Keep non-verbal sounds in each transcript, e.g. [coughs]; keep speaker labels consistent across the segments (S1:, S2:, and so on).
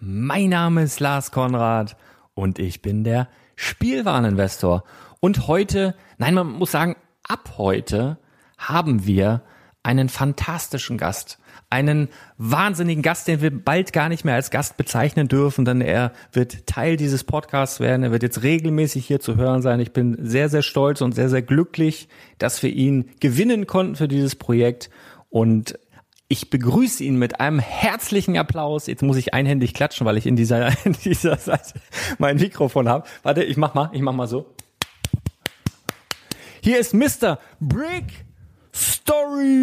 S1: Mein Name ist Lars Konrad und ich bin der Spielwareninvestor. Und heute, nein, man muss sagen, ab heute haben wir einen fantastischen Gast. Einen wahnsinnigen Gast, den wir bald gar nicht mehr als Gast bezeichnen dürfen, denn er wird Teil dieses Podcasts werden. Er wird jetzt regelmäßig hier zu hören sein. Ich bin sehr, sehr stolz und sehr, sehr glücklich, dass wir ihn gewinnen konnten für dieses Projekt. Und ich begrüße ihn mit einem herzlichen Applaus. Jetzt muss ich einhändig klatschen, weil ich in dieser, [laughs] in dieser Seite mein Mikrofon habe. Warte, ich mach mal, ich mach mal so. Hier ist Mr. Brick Story.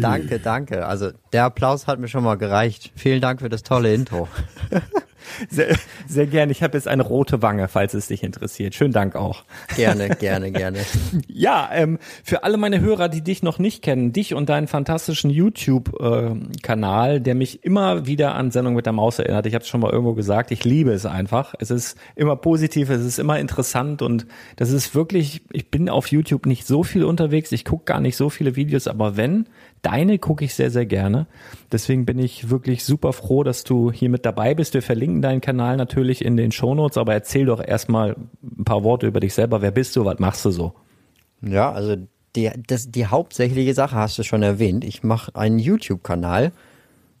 S2: Danke, danke. Also der Applaus hat mir schon mal gereicht. Vielen Dank für das tolle Intro. [laughs]
S1: Sehr, sehr gerne. Ich habe jetzt eine rote Wange, falls es dich interessiert. Schönen Dank auch.
S2: Gerne, gerne, gerne. [laughs]
S1: ja, ähm, für alle meine Hörer, die dich noch nicht kennen, dich und deinen fantastischen YouTube-Kanal, äh, der mich immer wieder an Sendung mit der Maus erinnert. Ich habe es schon mal irgendwo gesagt. Ich liebe es einfach. Es ist immer positiv, es ist immer interessant und das ist wirklich. Ich bin auf YouTube nicht so viel unterwegs. Ich gucke gar nicht so viele Videos, aber wenn Deine gucke ich sehr, sehr gerne. Deswegen bin ich wirklich super froh, dass du hier mit dabei bist. Wir verlinken deinen Kanal natürlich in den Shownotes, aber erzähl doch erstmal ein paar Worte über dich selber. Wer bist du? Was machst du so?
S2: Ja, also die, das, die hauptsächliche Sache hast du schon erwähnt. Ich mache einen YouTube-Kanal.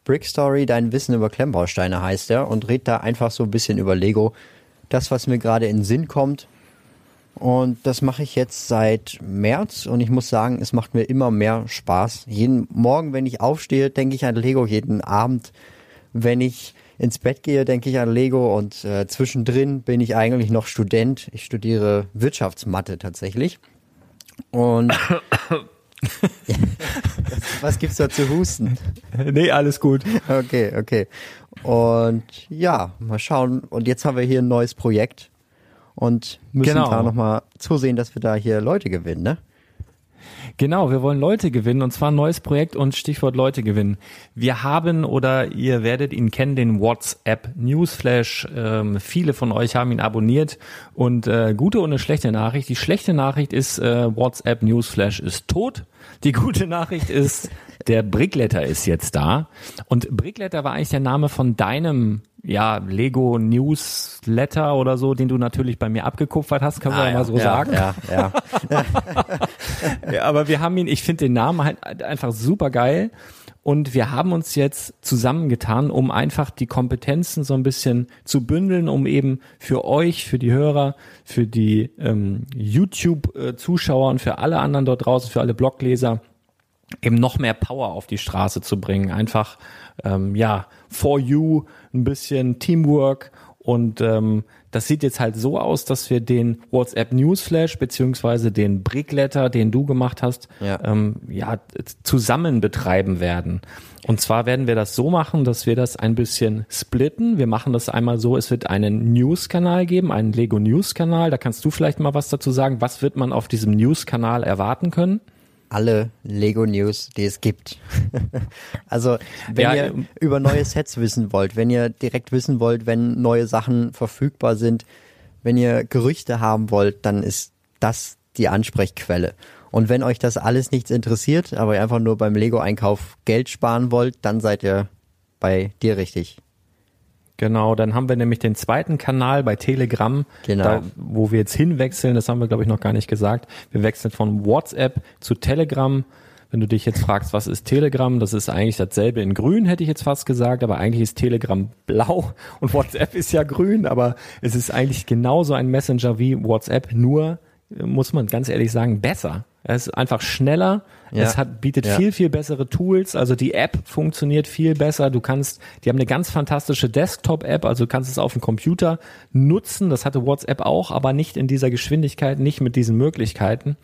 S2: Brick Story, dein Wissen über Klemmbausteine heißt er und red da einfach so ein bisschen über Lego. das, was mir gerade in den Sinn kommt. Und das mache ich jetzt seit März und ich muss sagen, es macht mir immer mehr Spaß. Jeden Morgen, wenn ich aufstehe, denke ich an Lego. Jeden Abend, wenn ich ins Bett gehe, denke ich an Lego und äh, zwischendrin bin ich eigentlich noch Student. Ich studiere Wirtschaftsmathe tatsächlich. Und [coughs] was gibt's da zu husten?
S1: Nee, alles gut.
S2: Okay, okay. Und ja, mal schauen. Und jetzt haben wir hier ein neues Projekt und müssen
S1: Genau.
S2: da nochmal zusehen, dass wir da hier Leute gewinnen, ne?
S1: Genau, wir wollen Leute gewinnen und zwar ein neues Projekt und Stichwort Leute gewinnen. Wir haben oder ihr werdet ihn kennen, den WhatsApp Newsflash. Ähm, viele von euch haben ihn abonniert und äh, gute und eine schlechte Nachricht. Die schlechte Nachricht ist, äh, WhatsApp Newsflash ist tot. Die gute Nachricht ist, der Brickletter ist jetzt da. Und Brickletter war eigentlich der Name von deinem ja, Lego Newsletter oder so, den du natürlich bei mir abgekupfert hast, kann man ja, mal so
S2: ja,
S1: sagen.
S2: Ja, ja. [laughs]
S1: Ja, aber wir haben ihn, ich finde den Namen halt einfach super geil. Und wir haben uns jetzt zusammengetan, um einfach die Kompetenzen so ein bisschen zu bündeln, um eben für euch, für die Hörer, für die ähm, YouTube-Zuschauer und für alle anderen dort draußen, für alle Blogleser, eben noch mehr Power auf die Straße zu bringen. Einfach, ähm, ja, for you, ein bisschen Teamwork und ähm, das sieht jetzt halt so aus, dass wir den WhatsApp Newsflash beziehungsweise den Brickletter, den du gemacht hast,
S2: Ja.
S1: ähm, ja, zusammen betreiben werden. Und zwar werden wir das so machen, dass wir das ein bisschen splitten. Wir machen das einmal so, es wird einen News-Kanal geben, einen Lego News-Kanal. Da kannst du vielleicht mal was dazu sagen. Was wird man auf diesem News-Kanal erwarten können?
S2: Alle Lego News, die es gibt. [laughs] also, wenn
S1: Ja,
S2: ihr
S1: ähm,
S2: über neue Sets wissen wollt, wenn ihr direkt wissen wollt, wenn neue Sachen verfügbar sind, wenn ihr Gerüchte haben wollt, dann ist das die Ansprechquelle. Und wenn euch das alles nichts interessiert, aber ihr einfach nur beim Lego-Einkauf Geld sparen wollt, dann seid ihr bei dir richtig.
S1: Genau, dann haben wir nämlich den zweiten Kanal bei Telegram,
S2: Genau.
S1: da, wo wir jetzt hinwechseln. Das haben wir, glaube ich, noch gar nicht gesagt. Wir wechseln von WhatsApp zu Telegram. Wenn du dich jetzt fragst, was ist Telegram, das ist eigentlich dasselbe in grün, hätte ich jetzt fast gesagt, aber eigentlich ist Telegram blau [laughs] und WhatsApp ist ja grün, aber es ist eigentlich genauso ein Messenger wie WhatsApp, nur muss man ganz ehrlich sagen, besser. Es ist einfach schneller,
S2: Ja.
S1: es hat, bietet
S2: Ja.
S1: viel, viel bessere Tools, also die App funktioniert viel besser, du kannst, die haben eine ganz fantastische Desktop-App, also du kannst es auf dem Computer nutzen, das hatte WhatsApp auch, aber nicht in dieser Geschwindigkeit, nicht mit diesen Möglichkeiten.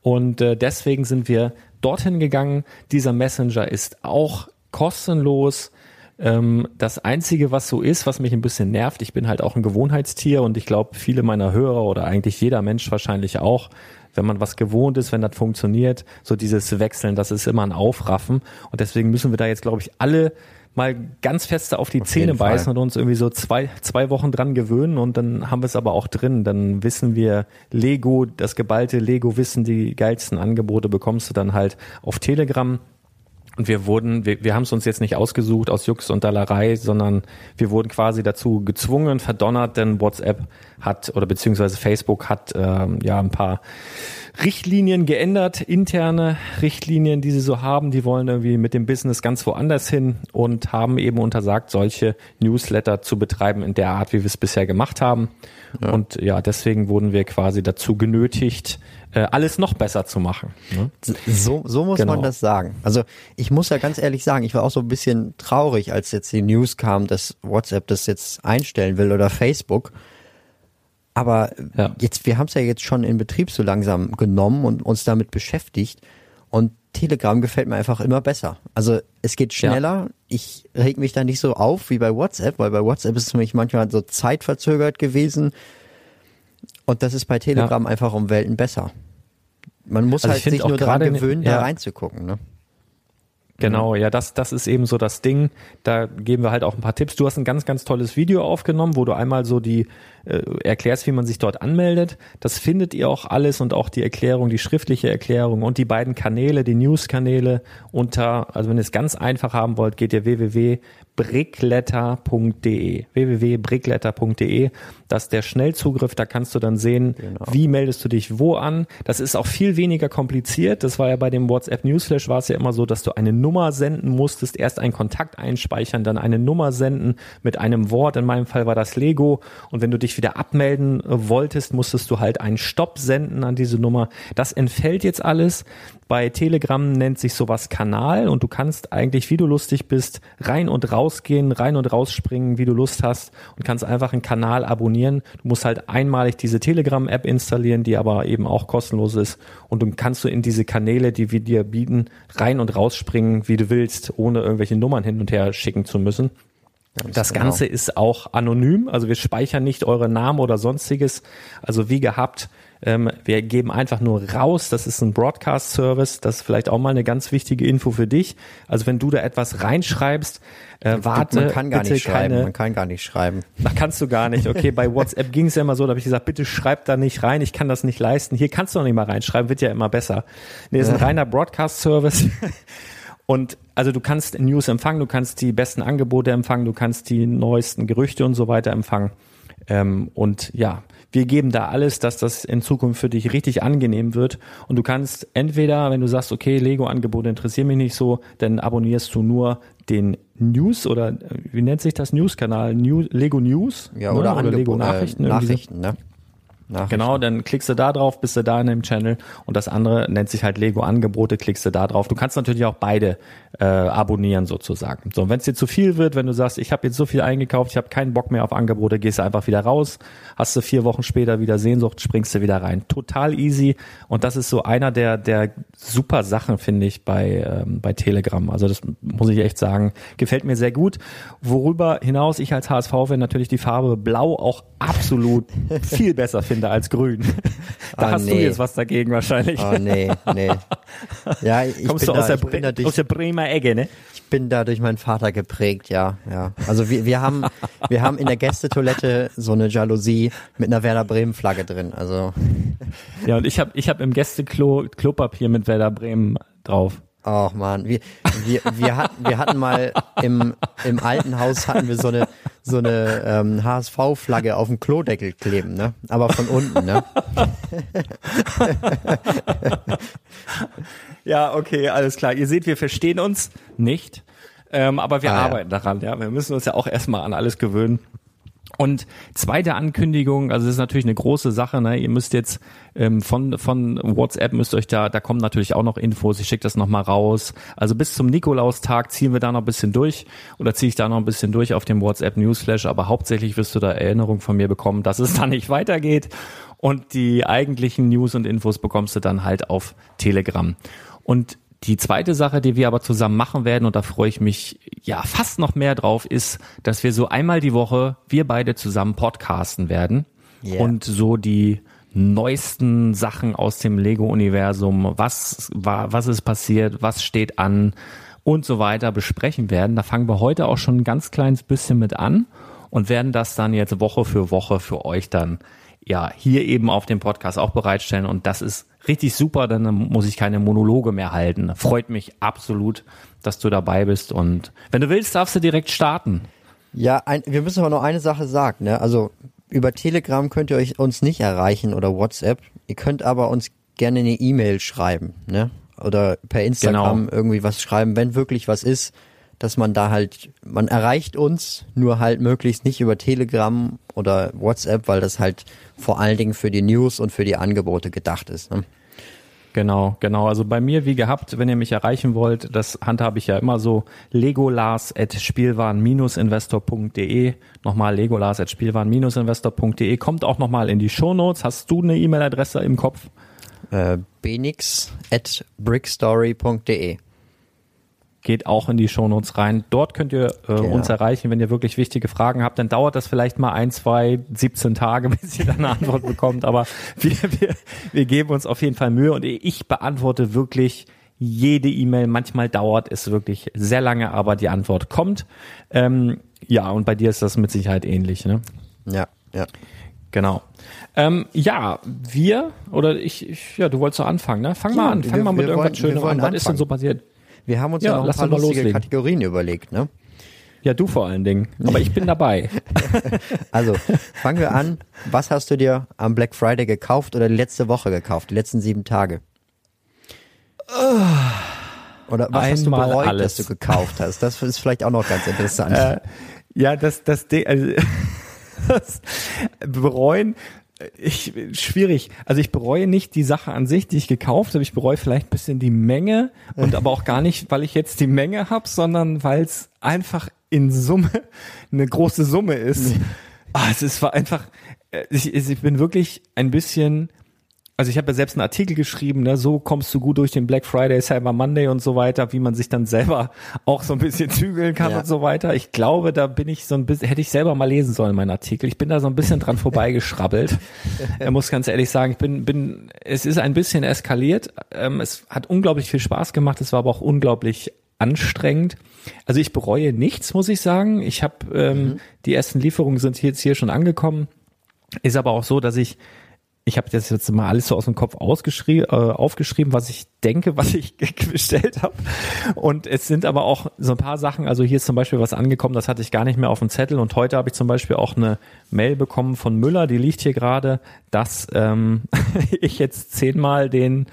S1: Und äh, deswegen sind wir dorthin gegangen. Dieser Messenger ist auch kostenlos. Ähm, das Einzige, was so ist, was mich ein bisschen nervt, ich bin halt auch ein Gewohnheitstier und ich glaube, viele meiner Hörer oder eigentlich jeder Mensch wahrscheinlich auch, wenn man was gewohnt ist, wenn das funktioniert, so dieses Wechseln, das ist immer ein Aufraffen. Und deswegen müssen wir da jetzt, glaube ich, alle mal ganz feste auf die Zähne
S2: jeden Fall.
S1: beißen und uns irgendwie so zwei, zwei Wochen dran gewöhnen und dann haben wir es aber auch drin. Dann wissen wir Lego, das geballte Lego-Wissen, die geilsten Angebote bekommst du dann halt auf Telegram. Und wir wurden, wir, wir haben es uns jetzt nicht ausgesucht aus Jux und Dallerei, sondern wir wurden quasi dazu gezwungen, verdonnert, denn WhatsApp hat oder beziehungsweise Facebook hat ähm, ja ein paar Richtlinien geändert, interne Richtlinien, die sie so haben. Die wollen irgendwie mit dem Business ganz woanders hin und haben eben untersagt, solche Newsletter zu betreiben in der Art, wie wir es bisher gemacht haben. Und ja, deswegen wurden wir quasi dazu genötigt, äh, alles noch besser zu machen. Ne?
S2: So, so muss
S1: Genau.
S2: man das sagen. Also ich muss ja ganz ehrlich sagen, ich war auch so ein bisschen traurig, als jetzt die News kam, dass WhatsApp das jetzt einstellen will oder Facebook. Aber
S1: Ja.
S2: jetzt, wir haben es ja jetzt schon in Betrieb so langsam genommen und uns damit beschäftigt. Und Telegram gefällt mir einfach immer besser. Also es geht schneller. Ich reg mich da nicht so auf wie bei WhatsApp, weil bei WhatsApp ist es nämlich manchmal so zeitverzögert gewesen. Und das ist bei Telegram einfach um Welten besser. Man muss
S1: Also
S2: halt sich nur daran
S1: in-
S2: gewöhnen,
S1: ja.
S2: da reinzugucken. Ne?
S1: Genau, ja, das, das ist eben so das Ding. Da geben wir halt auch ein paar Tipps. Du hast ein ganz, ganz tolles Video aufgenommen, wo du einmal so die äh, erklärst, wie man sich dort anmeldet. Das findet ihr auch alles und auch die Erklärung, die schriftliche Erklärung und die beiden Kanäle, die News-Kanäle unter, also wenn ihr es ganz einfach haben wollt, geht ihr www.brickletter.de www.brickletter.de Das ist der Schnellzugriff, da kannst du dann sehen, wie meldest du dich wo an. Das ist auch viel weniger kompliziert. Das war ja bei dem WhatsApp Newsflash war es ja immer so, dass du eine Nummer senden musstest, erst einen Kontakt einspeichern, dann eine Nummer senden mit einem Wort. In meinem Fall war das Lego. Und wenn du dich dich wieder abmelden äh, wolltest, musstest du halt einen Stopp senden an diese Nummer. Das entfällt jetzt alles. Bei Telegram nennt sich sowas Kanal und du kannst eigentlich, wie du lustig bist, rein und rausgehen, rein und rausspringen, wie du Lust hast und kannst einfach einen Kanal abonnieren. Du musst halt einmalig diese Telegram-App installieren, die aber eben auch kostenlos ist und dann kannst du in diese Kanäle, die wir dir bieten, rein und rausspringen, wie du willst, ohne irgendwelche Nummern hin und her schicken zu müssen. Das
S2: genau.
S1: Ganze ist auch anonym, also wir speichern nicht eure Namen oder sonstiges. Also wie gehabt, ähm, wir geben einfach nur raus. Das ist ein Broadcast-Service. Das ist vielleicht auch mal eine ganz wichtige Info für dich. Also wenn du da etwas reinschreibst, äh, warte,
S2: Man kann gar
S1: bitte
S2: nicht schreiben.
S1: keine.
S2: Man kann gar nicht schreiben. [laughs]
S1: Ach, kannst du gar nicht. Okay, bei WhatsApp [laughs] ging es ja immer so, da habe ich gesagt, bitte schreib da nicht rein, ich kann das nicht leisten. Hier kannst du noch nicht mal reinschreiben, wird ja immer besser. Nee, das ist ein reiner Broadcast-Service. [laughs] Und also du kannst News empfangen, du kannst die besten Angebote empfangen, du kannst die neuesten Gerüchte und so weiter empfangen. Ähm, und ja, wir geben da alles, dass das in Zukunft für dich richtig angenehm wird. Und du kannst entweder, wenn du sagst, okay, Lego-Angebote interessieren mich nicht so, dann abonnierst du nur den News oder äh, wie nennt sich das News-Kanal? New, Lego News?
S2: Ja,
S1: ne?
S2: oder,
S1: Lego Nachrichten.
S2: äh,
S1: so.
S2: Nachrichten, ne?
S1: Genau, dann klickst du da drauf, bist du da in dem Channel und das andere nennt sich halt Lego Angebote, klickst du da drauf. Du kannst natürlich auch beide äh, abonnieren sozusagen. So, wenn es dir zu viel wird, wenn du sagst, ich habe jetzt so viel eingekauft, ich habe keinen Bock mehr auf Angebote, gehst du einfach wieder raus, hast du vier Wochen später wieder Sehnsucht, springst du wieder rein. Total easy und das ist so einer der der super Sachen finde ich bei ähm, bei Telegram. Also das muss ich echt sagen, gefällt mir sehr gut. Worüber hinaus ich als HSV-Fan natürlich die Farbe Blau auch absolut [laughs] viel besser finde als Grün. [laughs] Da
S2: Ah,
S1: hast du
S2: nee.
S1: jetzt was dagegen wahrscheinlich.
S2: Oh nee, nee. [laughs] Ja, ich,
S1: Kommst
S2: bin,
S1: du aus,
S2: da,
S1: der, Bre aus der Bremer Ecke, ne?
S2: ich bin da durch meinen Vater geprägt, ja, ja. Also wir, wir haben wir haben in der Gästetoilette so eine Jalousie mit einer Werder Bremen Flagge drin. Also
S1: Ja, und ich habe ich hab im Gästeklo Klopapier mit Werder Bremen drauf.
S2: Oh man, wir, wir, wir, hatten, wir hatten mal im, im alten Haus hatten wir so eine, so eine ähm, HSV-Flagge auf dem Klodeckel kleben, ne? Aber von unten, ne? [laughs]
S1: Ja, okay, alles klar. Ihr seht, wir verstehen uns nicht, ähm, aber wir
S2: Ah, ja.
S1: arbeiten daran. Ja, wir müssen uns ja auch erstmal an alles gewöhnen. Und zweite Ankündigung, also das ist natürlich eine große Sache. Ne? Ihr müsst jetzt ähm, von von WhatsApp müsst euch da, da kommen natürlich auch noch Infos. Ich schicke das noch mal raus. Also bis zum Nikolaustag ziehen wir da noch ein bisschen durch oder ziehe ich da noch ein bisschen durch auf dem WhatsApp Newsflash. Aber hauptsächlich wirst du da Erinnerung von mir bekommen, dass es da nicht weitergeht. Und die eigentlichen News und Infos bekommst du dann halt auf Telegram. Und die zweite Sache, die wir aber zusammen machen werden, und da freue ich mich ja fast noch mehr drauf, ist, dass wir so einmal die Woche, wir beide zusammen podcasten werden
S2: Yeah.
S1: und so die neuesten Sachen aus dem Lego-Universum, was war, was ist passiert, was steht an und so weiter besprechen werden. Da fangen wir heute auch schon ein ganz kleines bisschen mit an und werden das dann jetzt Woche für Woche für euch dann ja hier eben auf dem Podcast auch bereitstellen und das ist richtig super, dann muss ich keine Monologe mehr halten. Freut mich absolut, dass du dabei bist und wenn du willst, darfst du direkt starten.
S2: Ja, ein, wir müssen aber noch eine Sache sagen, ne? Also über Telegram könnt ihr euch uns nicht erreichen oder WhatsApp. Ihr könnt aber uns gerne eine E-Mail schreiben, ne? Oder per Instagram
S1: Genau.
S2: irgendwie was schreiben, wenn wirklich was ist, dass man da halt, man erreicht uns, nur halt möglichst nicht über Telegram oder WhatsApp, weil das halt vor allen Dingen für die News und für die Angebote gedacht ist. Ne?
S1: Genau, genau. Also bei mir, wie gehabt, wenn ihr mich erreichen wollt, das handhabe ich ja immer so, legolas.spielwaren-investor.de. Nochmal legolas.spielwaren-investor.de. Kommt auch nochmal in die Shownotes. Hast du eine E-Mail-Adresse im Kopf?
S2: Äh, benix at brickstory.de.
S1: Geht auch in die Shownotes rein. Dort könnt ihr äh,
S2: Genau.
S1: uns erreichen, wenn ihr wirklich wichtige Fragen habt. Dann dauert das vielleicht mal ein, zwei, 17 Tage, [laughs] bis ihr dann eine Antwort bekommt. Aber wir, wir, wir geben uns auf jeden Fall Mühe und ich beantworte wirklich jede E-Mail. Manchmal dauert es wirklich sehr lange, aber die Antwort kommt. Ähm, ja, und bei dir ist das mit Sicherheit ähnlich, ne?
S2: Ja, ja.
S1: Genau. Ähm, ja, wir, oder ich, ich, ja, du wolltest doch anfangen, ne? Fang
S2: Ja,
S1: mal an, fang
S2: wir-
S1: mal mit irgendwas Schönem an. Was ist denn so passiert?
S2: Wir haben uns
S1: Ja,
S2: ja, noch ein paar lustige
S1: loslegen.
S2: Kategorien überlegt, ne?
S1: Ja, du vor allen Dingen. Aber ich bin dabei. [laughs]
S2: Also, fangen wir an. Was hast du dir am Black Friday gekauft oder die letzte Woche gekauft, die letzten sieben Tage? Oder was hast du
S1: Einmal
S2: bereut,
S1: alles.
S2: dass du gekauft hast? Das ist vielleicht auch noch ganz interessant.
S1: Ja, das, das Ding, also, [laughs] das bereuen, ich, schwierig. Also ich bereue nicht die Sache an sich, die ich gekauft habe. Ich bereue vielleicht ein bisschen die Menge und aber auch gar nicht, weil ich jetzt die Menge habe, sondern weil es einfach in Summe [laughs] eine große Summe ist. Ah, es ist war einfach, äh, ich, ich bin wirklich ein bisschen also ich habe ja selbst einen Artikel geschrieben, ne, so kommst du gut durch den Black Friday, Cyber Monday und so weiter, wie man sich dann selber [laughs] auch so ein bisschen zügeln kann
S2: Ja.
S1: und so weiter. Ich glaube, da bin ich so ein bisschen, hätte ich selber mal lesen sollen, meinen Artikel. Ich bin da so ein bisschen dran vorbeigeschrabbelt. [laughs] Er muss ganz ehrlich sagen, ich bin, bin, es ist ein bisschen eskaliert. Ähm, es hat unglaublich viel Spaß gemacht, es war aber auch unglaublich anstrengend. Also ich bereue nichts, muss ich sagen. Ich habe ähm, die ersten Lieferungen sind jetzt hier schon angekommen. Ist aber auch so, dass ich ich habe das jetzt mal alles so aus dem Kopf ausgeschrieben, äh, aufgeschrieben, was ich denke, was ich [laughs] bestellt habe. Und es sind aber auch so ein paar Sachen, also hier ist zum Beispiel was angekommen, das hatte ich gar nicht mehr auf dem Zettel. Und heute habe ich zum Beispiel auch eine Mail bekommen von Müller, die liegt hier gerade, dass ähm, [laughs] ich jetzt zehnmal den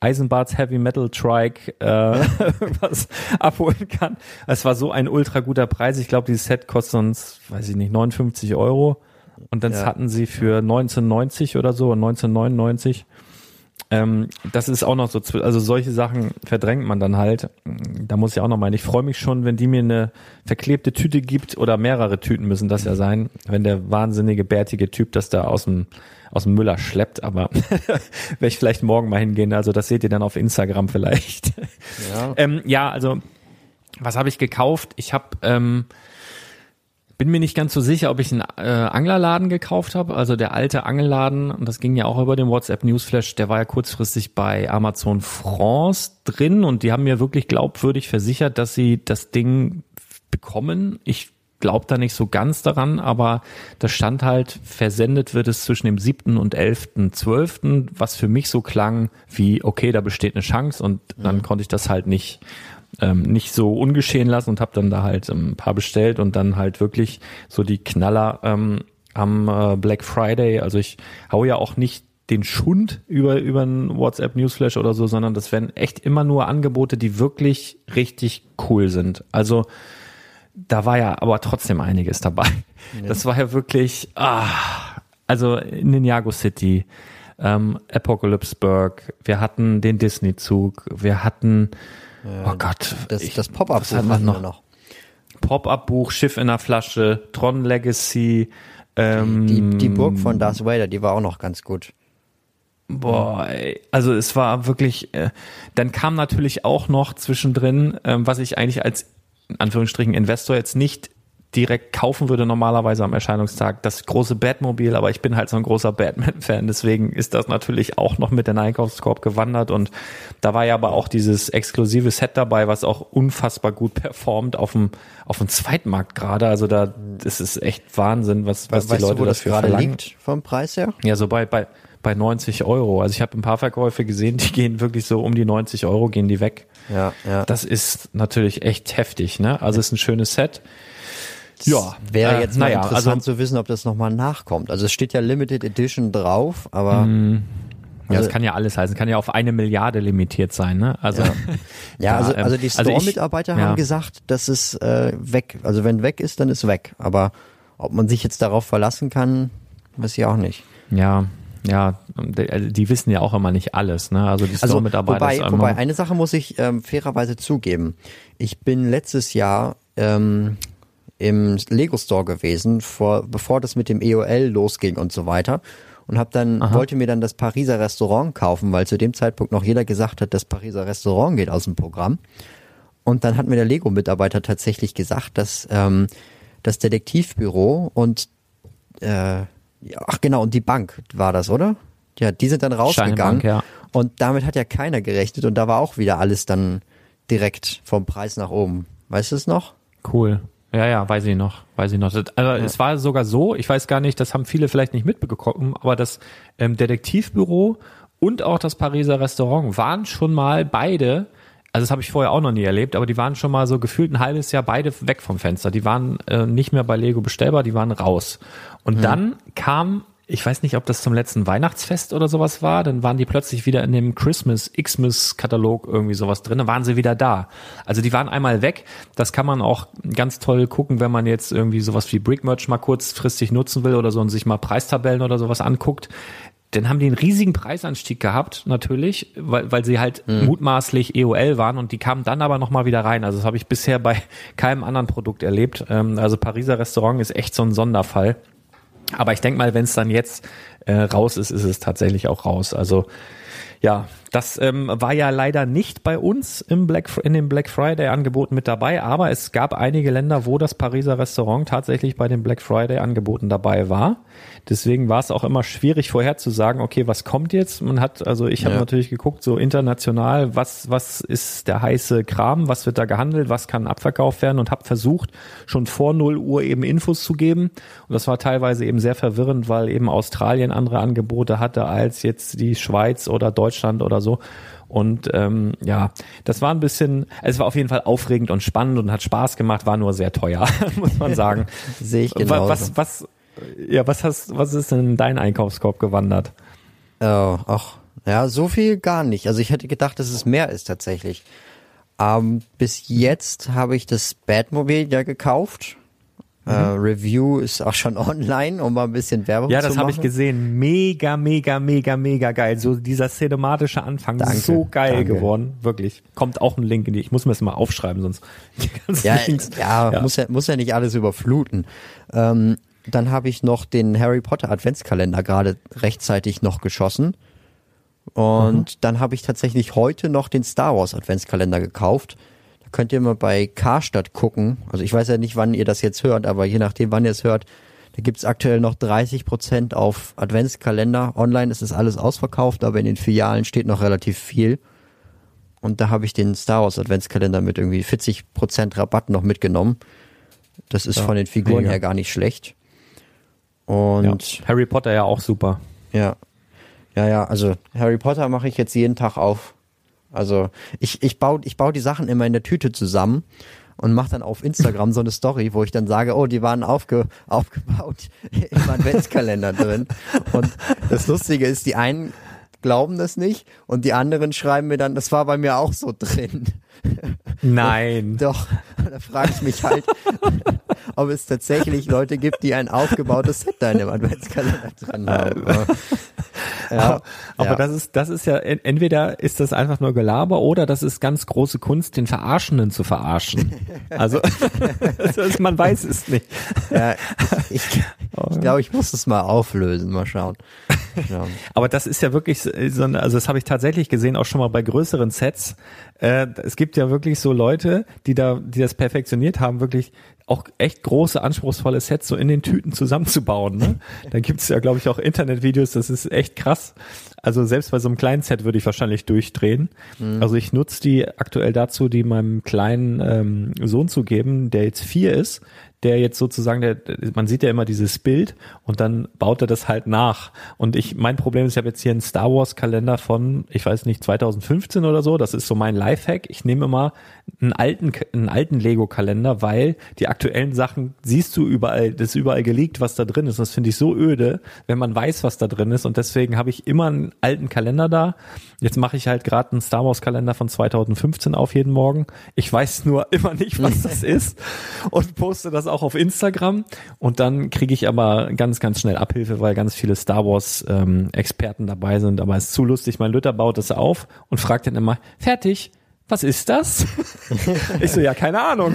S1: Eisenbarts Heavy Metal Trike äh, [laughs] was abholen kann. Es war so ein ultra guter Preis. Ich glaube, dieses Set kostet uns, weiß ich nicht, 59 Euro. Und dann
S2: Ja.
S1: hatten sie für 1990 oder so, 1999. Ähm, das ist auch noch so, also solche Sachen verdrängt man dann halt. Da muss ich auch noch mal. Ich freue mich schon, wenn die mir eine verklebte Tüte gibt oder mehrere Tüten müssen das ja sein, wenn der wahnsinnige bärtige Typ das da aus dem aus dem Müller schleppt. Aber [laughs] werde ich vielleicht morgen mal hingehen. Also das seht ihr dann auf Instagram vielleicht.
S2: Ja.
S1: Ähm, ja, also was habe ich gekauft? Ich habe ähm, bin mir nicht ganz so sicher, ob ich einen äh, Anglerladen gekauft habe. Also der alte Angelladen, und das ging ja auch über den WhatsApp Newsflash, der war ja kurzfristig bei Amazon France drin und die haben mir wirklich glaubwürdig versichert, dass sie das Ding bekommen. Ich glaube da nicht so ganz daran, aber da stand halt, versendet wird es zwischen dem 7. und 11.12., was für mich so klang wie, okay, da besteht eine Chance und dann konnte ich das halt nicht ähm, nicht so ungeschehen lassen und habe dann da halt ähm, ein paar bestellt und dann halt wirklich so die Knaller ähm, am äh, Black Friday. Also ich hau ja auch nicht den Schund über über einen WhatsApp Newsflash oder so, sondern das werden echt immer nur Angebote, die wirklich richtig cool sind. Also da war ja aber trotzdem einiges dabei. Das war ja wirklich, ah, also Ninjago City, ähm, Apocalypseburg, wir hatten den Disney-Zug, wir hatten, oh Gott,
S2: Das,
S1: ich-
S2: das Pop-up
S1: was hatten wir noch?
S2: noch.
S1: Pop-Up-Buch, Schiff in der Flasche, Tron Legacy, ähm,
S2: Die, die Burg von Darth Vader, die war auch noch ganz gut.
S1: Boah, ey. also es war wirklich, äh, dann kam natürlich auch noch zwischendrin, ähm, was ich eigentlich als, in Anführungsstrichen, Investor jetzt nicht direkt kaufen würde normalerweise am Erscheinungstag, das große Batmobil, aber ich bin halt so ein großer Batman-Fan, deswegen ist das natürlich auch noch mit in den Einkaufskorb gewandert und da war ja aber auch dieses exklusive Set dabei, was auch unfassbar gut performt auf dem, auf dem Zweitmarkt gerade, also da, das ist echt Wahnsinn, was, was die Leute
S2: du, wo das
S1: dafür
S2: gerade
S1: verlangen.
S2: liegt vom Preis her?
S1: Ja, so bei, bei, bei 90 Euro. Also ich habe ein paar Verkäufe gesehen, die [laughs] gehen wirklich so um die 90 Euro, gehen die weg.
S2: Ja, ja.
S1: Das ist natürlich echt heftig, ne? Also es ist ein schönes Set. Ja,
S2: Wäre
S1: äh,
S2: jetzt mal
S1: naja,
S2: interessant
S1: also,
S2: zu wissen, ob das nochmal nachkommt. Also es steht ja Limited Edition drauf, aber
S1: ja, das
S2: also-
S1: kann ja alles heißen. Kann ja auf eine Milliarde limitiert sein, ne? Also,
S2: ja, [laughs] also,
S1: ähm,
S2: also die
S1: also
S2: Store-Mitarbeiter
S1: ja.
S2: haben gesagt, das ist äh, weg. Also wenn weg ist, dann ist weg. Aber ob man sich jetzt darauf verlassen kann, weiß ich auch nicht.
S1: ja, ja, die, also die wissen ja auch immer nicht alles, ne? Also die
S2: Also
S1: Store-Mitarbeiter
S2: wobei,
S1: ist immer,
S2: wobei eine Sache muss ich ähm, fairerweise zugeben. Ich bin letztes Jahr ähm, im Lego Store gewesen, vor, bevor das mit dem EOL losging und so weiter. Und hab dann, wollte mir dann das Pariser Restaurant kaufen, weil zu dem Zeitpunkt noch jeder gesagt hat, das Pariser Restaurant geht aus dem Programm. Und dann hat mir der Lego-Mitarbeiter tatsächlich gesagt, dass ähm, das Detektivbüro und äh, ach genau, und die Bank war das, oder? Ja, die sind dann rausgegangen.
S1: Bank, ja.
S2: Und damit hat ja keiner gerechnet und da war auch wieder alles dann direkt vom Preis nach oben. Weißt du es noch?
S1: Cool. Ja, ja, weiß ich noch, weiß ich noch. Das- Also es war sogar so, ich weiß gar nicht, das haben viele vielleicht nicht mitbekommen, aber das ähm, Detektivbüro und auch das Pariser Restaurant waren schon mal beide, also das habe ich vorher auch noch nie erlebt, aber die waren schon mal so gefühlt ein halbes Jahr beide weg vom Fenster. Die waren äh, nicht mehr bei Lego bestellbar, die waren raus. Und dann kam ich weiß nicht, ob das zum letzten Weihnachtsfest oder sowas war, dann waren die plötzlich wieder in dem Christmas, Xmas Katalog irgendwie sowas drin, dann waren sie wieder da. Also die waren einmal weg. Das kann man auch ganz toll gucken, wenn man jetzt irgendwie sowas wie Brickmerch mal kurzfristig nutzen will oder so und sich mal Preistabellen oder sowas anguckt. Dann haben die einen riesigen Preisanstieg gehabt, natürlich, weil, weil sie halt mhm. mutmaßlich EOL waren und die kamen dann aber nochmal wieder rein. Also das habe ich bisher bei [laughs] keinem anderen Produkt erlebt. Ähm, also Pariser Restaurant ist echt so ein Sonderfall. Aber ich denke mal, wenn es dann jetzt äh, raus ist, ist es tatsächlich auch raus. Also ja, das ähm, war ja leider nicht bei uns im Black, in dem Black Friday Angeboten mit dabei, aber es gab einige Länder, wo das Pariser Restaurant tatsächlich bei den Black Friday Angeboten dabei war. Deswegen war es auch immer schwierig vorherzusagen, okay, was kommt jetzt? Man hat, also ich habe ja. natürlich geguckt, so international, was, was ist der heiße Kram, was wird da gehandelt, was kann abverkauft werden und habe versucht, schon vor 0 Uhr eben Infos zu geben. Und das war teilweise eben sehr verwirrend, weil eben Australien andere Angebote hatte als jetzt die Schweiz oder Deutschland oder so. Und ähm, ja, das war ein bisschen, es war auf jeden Fall aufregend und spannend und hat Spaß gemacht, war nur sehr teuer, [laughs] muss man [laughs] sagen.
S2: Sehe ich genau.
S1: Was, was, ja, was hast, was ist denn in dein Einkaufskorb gewandert?
S2: Oh, ach, ja, so viel gar nicht. Also ich hätte gedacht, dass es mehr ist tatsächlich. Ähm, bis jetzt habe ich das Batmobil ja gekauft. Mhm. Äh, Review ist auch schon [laughs] online, um mal ein bisschen Werbung
S1: ja,
S2: zu machen.
S1: Ja, das habe ich gesehen. Mega, mega, mega, mega geil. So dieser cinematische Anfang, danke, so geil danke. geworden. Wirklich. Kommt auch ein Link in die. Ich muss mir das mal aufschreiben, sonst. [laughs]
S2: ja, ja, ja, muss ja, muss ja nicht alles überfluten. Ähm, dann habe ich noch den Harry Potter Adventskalender gerade rechtzeitig noch geschossen. Und mhm. dann habe ich tatsächlich heute noch den Star Wars Adventskalender gekauft. Da könnt ihr mal bei Karstadt gucken. Also ich weiß ja nicht, wann ihr das jetzt hört, aber je nachdem, wann ihr es hört, da gibt's aktuell noch 30 Prozent auf Adventskalender. Online ist das alles ausverkauft, aber in den Filialen steht noch relativ viel. Und da habe ich den Star Wars Adventskalender mit irgendwie 40 Prozent Rabatt noch mitgenommen. Das ist ja, von den Figuren mega. her gar nicht schlecht. Und
S1: ja, Harry Potter ja auch super.
S2: Ja. Ja, ja, also Harry Potter mache ich jetzt jeden Tag auf. Also ich, ich baue ich bau die Sachen immer in der Tüte zusammen und mache dann auf Instagram so eine Story, wo ich dann sage, oh, die waren aufge, aufgebaut [laughs] im Adventskalender drin. Und das Lustige ist, die einen glauben das nicht und die anderen schreiben mir dann, das war bei mir auch so drin.
S1: Nein. [laughs]
S2: Doch, da frage ich mich halt, [laughs] ob es tatsächlich Leute gibt, die ein aufgebautes Set da in dem Adventskalender dran haben. [laughs]
S1: Ja, aber ja. das ist, das ist ja, entweder ist das einfach nur Gelaber oder das ist ganz große Kunst, den Verarschenden zu verarschen. [laughs] Also, [laughs] man weiß es nicht.
S2: Ja, ich, ich glaube, ich muss es mal auflösen, mal schauen.
S1: Ja. [laughs] Aber das ist ja wirklich so, also das habe ich tatsächlich gesehen, auch schon mal bei größeren Sets. Äh, es gibt ja wirklich so Leute, die da, die das perfektioniert haben, wirklich auch echt große, anspruchsvolle Sets so in den Tüten zusammenzubauen. Ne? [laughs] Da gibt's ja, glaube ich, auch Internetvideos, das ist echt krass. Also selbst bei so einem kleinen Set würde ich wahrscheinlich durchdrehen. Mhm. Also ich nutze die aktuell dazu, die meinem kleinen ähm, Sohn zu geben, der jetzt vier ist, der jetzt sozusagen, der, man sieht ja immer dieses Bild und dann baut er das halt nach. Und ich, mein Problem ist, ich habe jetzt hier einen Star Wars Kalender von, ich weiß nicht, 2015 oder so. Das ist so mein Lifehack. Ich nehme immer einen alten, einen alten Lego Kalender, weil die aktuellen Sachen siehst du überall, das ist überall geleakt, was da drin ist. Das finde ich so öde, wenn man weiß, was da drin ist. Und deswegen habe ich immer einen alten Kalender da. Jetzt mache ich halt gerade einen Star Wars Kalender von 2015 auf jeden Morgen. Ich weiß nur [laughs] immer nicht, was das ist und poste das auch auf Instagram und dann kriege ich aber ganz, ganz schnell Abhilfe, weil ganz viele Star Wars ähm, Experten dabei sind. Aber es ist zu lustig. Mein Lütter baut das auf und fragt dann immer, fertig, was ist das? [laughs] ich so, ja, keine Ahnung.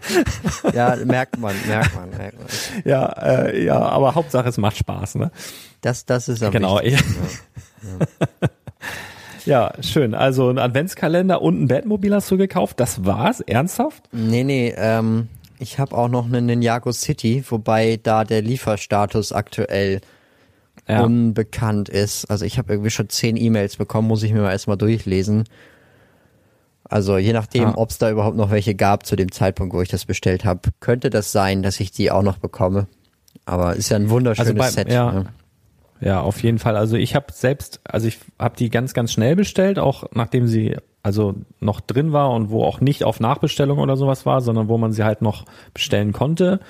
S1: [laughs]
S2: ja, merkt man, merkt man, merkt man.
S1: Ja, äh, ja, aber Hauptsache es macht Spaß, ne?
S2: Das, das ist
S1: am Genau. Ja. Ja. ja, schön. Also ein Adventskalender und ein Batmobil hast du gekauft. Das war's? Ernsthaft?
S2: Nee, nee, ähm, ich habe auch noch einen Ninjago City, wobei da der Lieferstatus aktuell ja. unbekannt ist. Also ich habe irgendwie schon zehn E-Mails bekommen, muss ich mir mal erstmal durchlesen. Also je nachdem, ja. ob es da überhaupt noch welche gab zu dem Zeitpunkt, wo ich das bestellt habe, könnte das sein, dass ich die auch noch bekomme. Aber ist ja ein wunderschönes also bei, Set.
S1: Ja. Ne? Ja, auf jeden Fall. Also ich habe selbst, also ich habe die ganz, ganz schnell bestellt, auch nachdem sie also noch drin war und wo auch nicht auf Nachbestellung oder sowas war, sondern wo man sie halt noch bestellen konnte.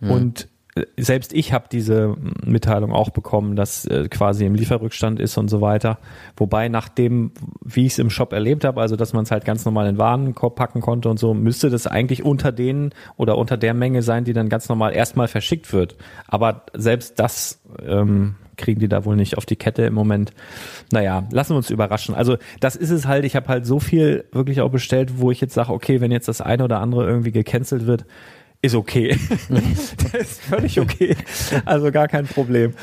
S1: Mhm. Und selbst ich habe diese Mitteilung auch bekommen, dass äh, quasi im Lieferrückstand ist und so weiter. Wobei nach dem, wie ich es im Shop erlebt habe, also dass man es halt ganz normal in den Warenkorb packen konnte und so, müsste das eigentlich unter denen oder unter der Menge sein, die dann ganz normal erstmal verschickt wird. Aber selbst das ähm, kriegen die da wohl nicht auf die Kette im Moment. Naja, lassen wir uns überraschen. Also das ist es halt, ich habe halt so viel wirklich auch bestellt, wo ich jetzt sage, okay, wenn jetzt das eine oder andere irgendwie gecancelt wird, ist okay. [laughs] das ist völlig okay. Also gar kein Problem.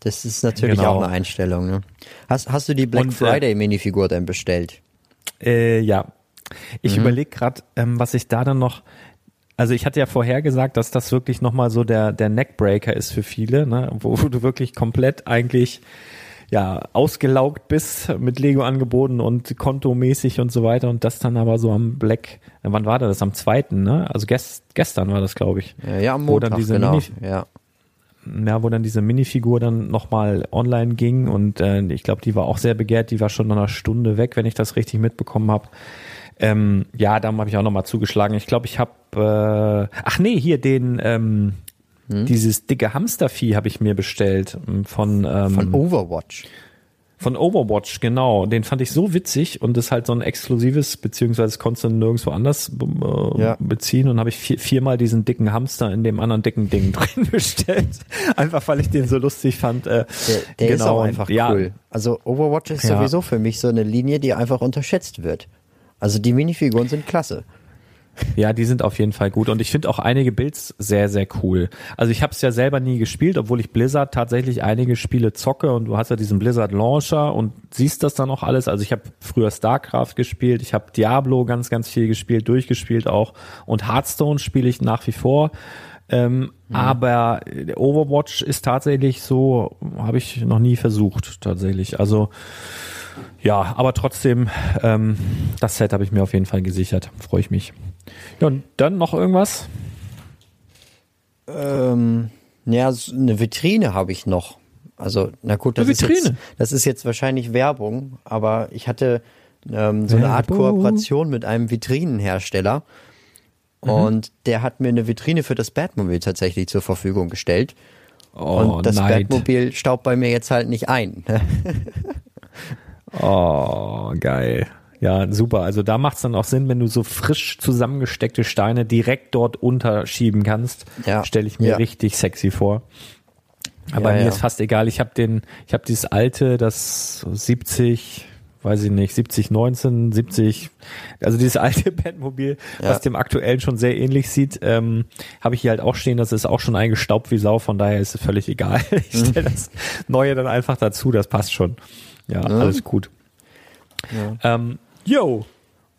S2: Das ist natürlich
S1: Genau.
S2: auch eine Einstellung. Ne? Hast, hast du die Black
S1: Und, äh,
S2: Friday Minifigur denn bestellt?
S1: Äh, ja. Ich überlege gerade, ähm, was ich da dann noch. Also ich hatte ja vorher gesagt, dass das wirklich nochmal so der, der Neckbreaker ist für viele, ne? wo du wirklich komplett eigentlich ja ausgelaugt bist mit Lego-Angeboten und kontomäßig und so weiter und das dann aber so am Black, wann war das? Am zweiten, ne? Also gest, gestern war das, glaube ich.
S2: Ja, ja, am
S1: Wo dann
S2: Montag,
S1: diese
S2: genau.
S1: Mini-
S2: ja.
S1: ja, wo dann diese Minifigur dann nochmal online ging und äh, ich glaube, die war auch sehr begehrt, die war schon nach einer Stunde weg, wenn ich das richtig mitbekommen habe. Ähm, ja, da habe ich auch nochmal zugeschlagen. Ich glaube, ich habe, äh, ach nee, hier den, ähm, dieses dicke Hamstervieh habe ich mir bestellt ähm, von, ähm,
S2: Von Overwatch.
S1: von Overwatch, genau. Den fand ich so witzig und ist halt so ein exklusives, beziehungsweise das konntest du nirgendwo anders äh,
S2: Ja.
S1: beziehen und habe ich vier, viermal diesen dicken Hamster in dem anderen dicken Ding [laughs] drin bestellt. Einfach weil ich den so lustig fand. Äh,
S2: Der, der ist
S1: genau,
S2: auch
S1: und
S2: einfach
S1: ja,
S2: cool. Also Overwatch ist
S1: Ja.
S2: sowieso für mich so eine Linie, die einfach unterschätzt wird. Also die Minifiguren sind klasse.
S1: Ja, die sind auf jeden Fall gut und ich finde auch einige Builds sehr, sehr cool. Also ich habe es ja selber nie gespielt, obwohl ich Blizzard tatsächlich einige Spiele zocke und du hast ja diesen Blizzard Launcher und siehst das dann auch alles. Also ich habe früher StarCraft gespielt, ich habe Diablo ganz, ganz viel gespielt, durchgespielt auch und Hearthstone spiele ich nach wie vor. Ähm, Aber äh, Overwatch ist tatsächlich so, habe ich noch nie versucht tatsächlich. Also ja, aber trotzdem, ähm, das Set habe ich mir auf jeden Fall gesichert. Freue ich mich. Ja, und dann noch irgendwas?
S2: Ähm, ja, so eine Vitrine habe ich noch. Also, na gut, das,
S1: Eine
S2: ist jetzt, das ist jetzt wahrscheinlich Werbung, aber ich hatte ähm, so eine Art. Kooperation mit einem Vitrinenhersteller
S1: Mhm.
S2: und der hat mir eine Vitrine für das Batmobil tatsächlich zur Verfügung gestellt.
S1: Oh,
S2: und das
S1: Neid.
S2: Batmobil staubt bei mir jetzt halt nicht ein. [laughs]
S1: Oh, geil. Ja, super. Also da macht es dann auch Sinn, wenn du so frisch zusammengesteckte Steine direkt dort unterschieben kannst.
S2: Ja.
S1: Stelle ich mir
S2: Ja.
S1: richtig sexy vor. Aber
S2: Ja,
S1: mir
S2: ja.
S1: ist fast egal. Ich habe den, ich habe dieses alte, das 70, weiß ich nicht, 70, 19, 70, also dieses alte [laughs] Batmobil,
S2: Ja.
S1: was dem aktuellen schon sehr ähnlich sieht, ähm, habe ich hier halt auch stehen. Das ist auch schon eingestaubt wie Sau, von daher ist es völlig egal. [laughs] Ich
S2: Mhm.
S1: stelle das Neue dann einfach dazu, das passt schon. Ja, alles gut. Ähm, yo,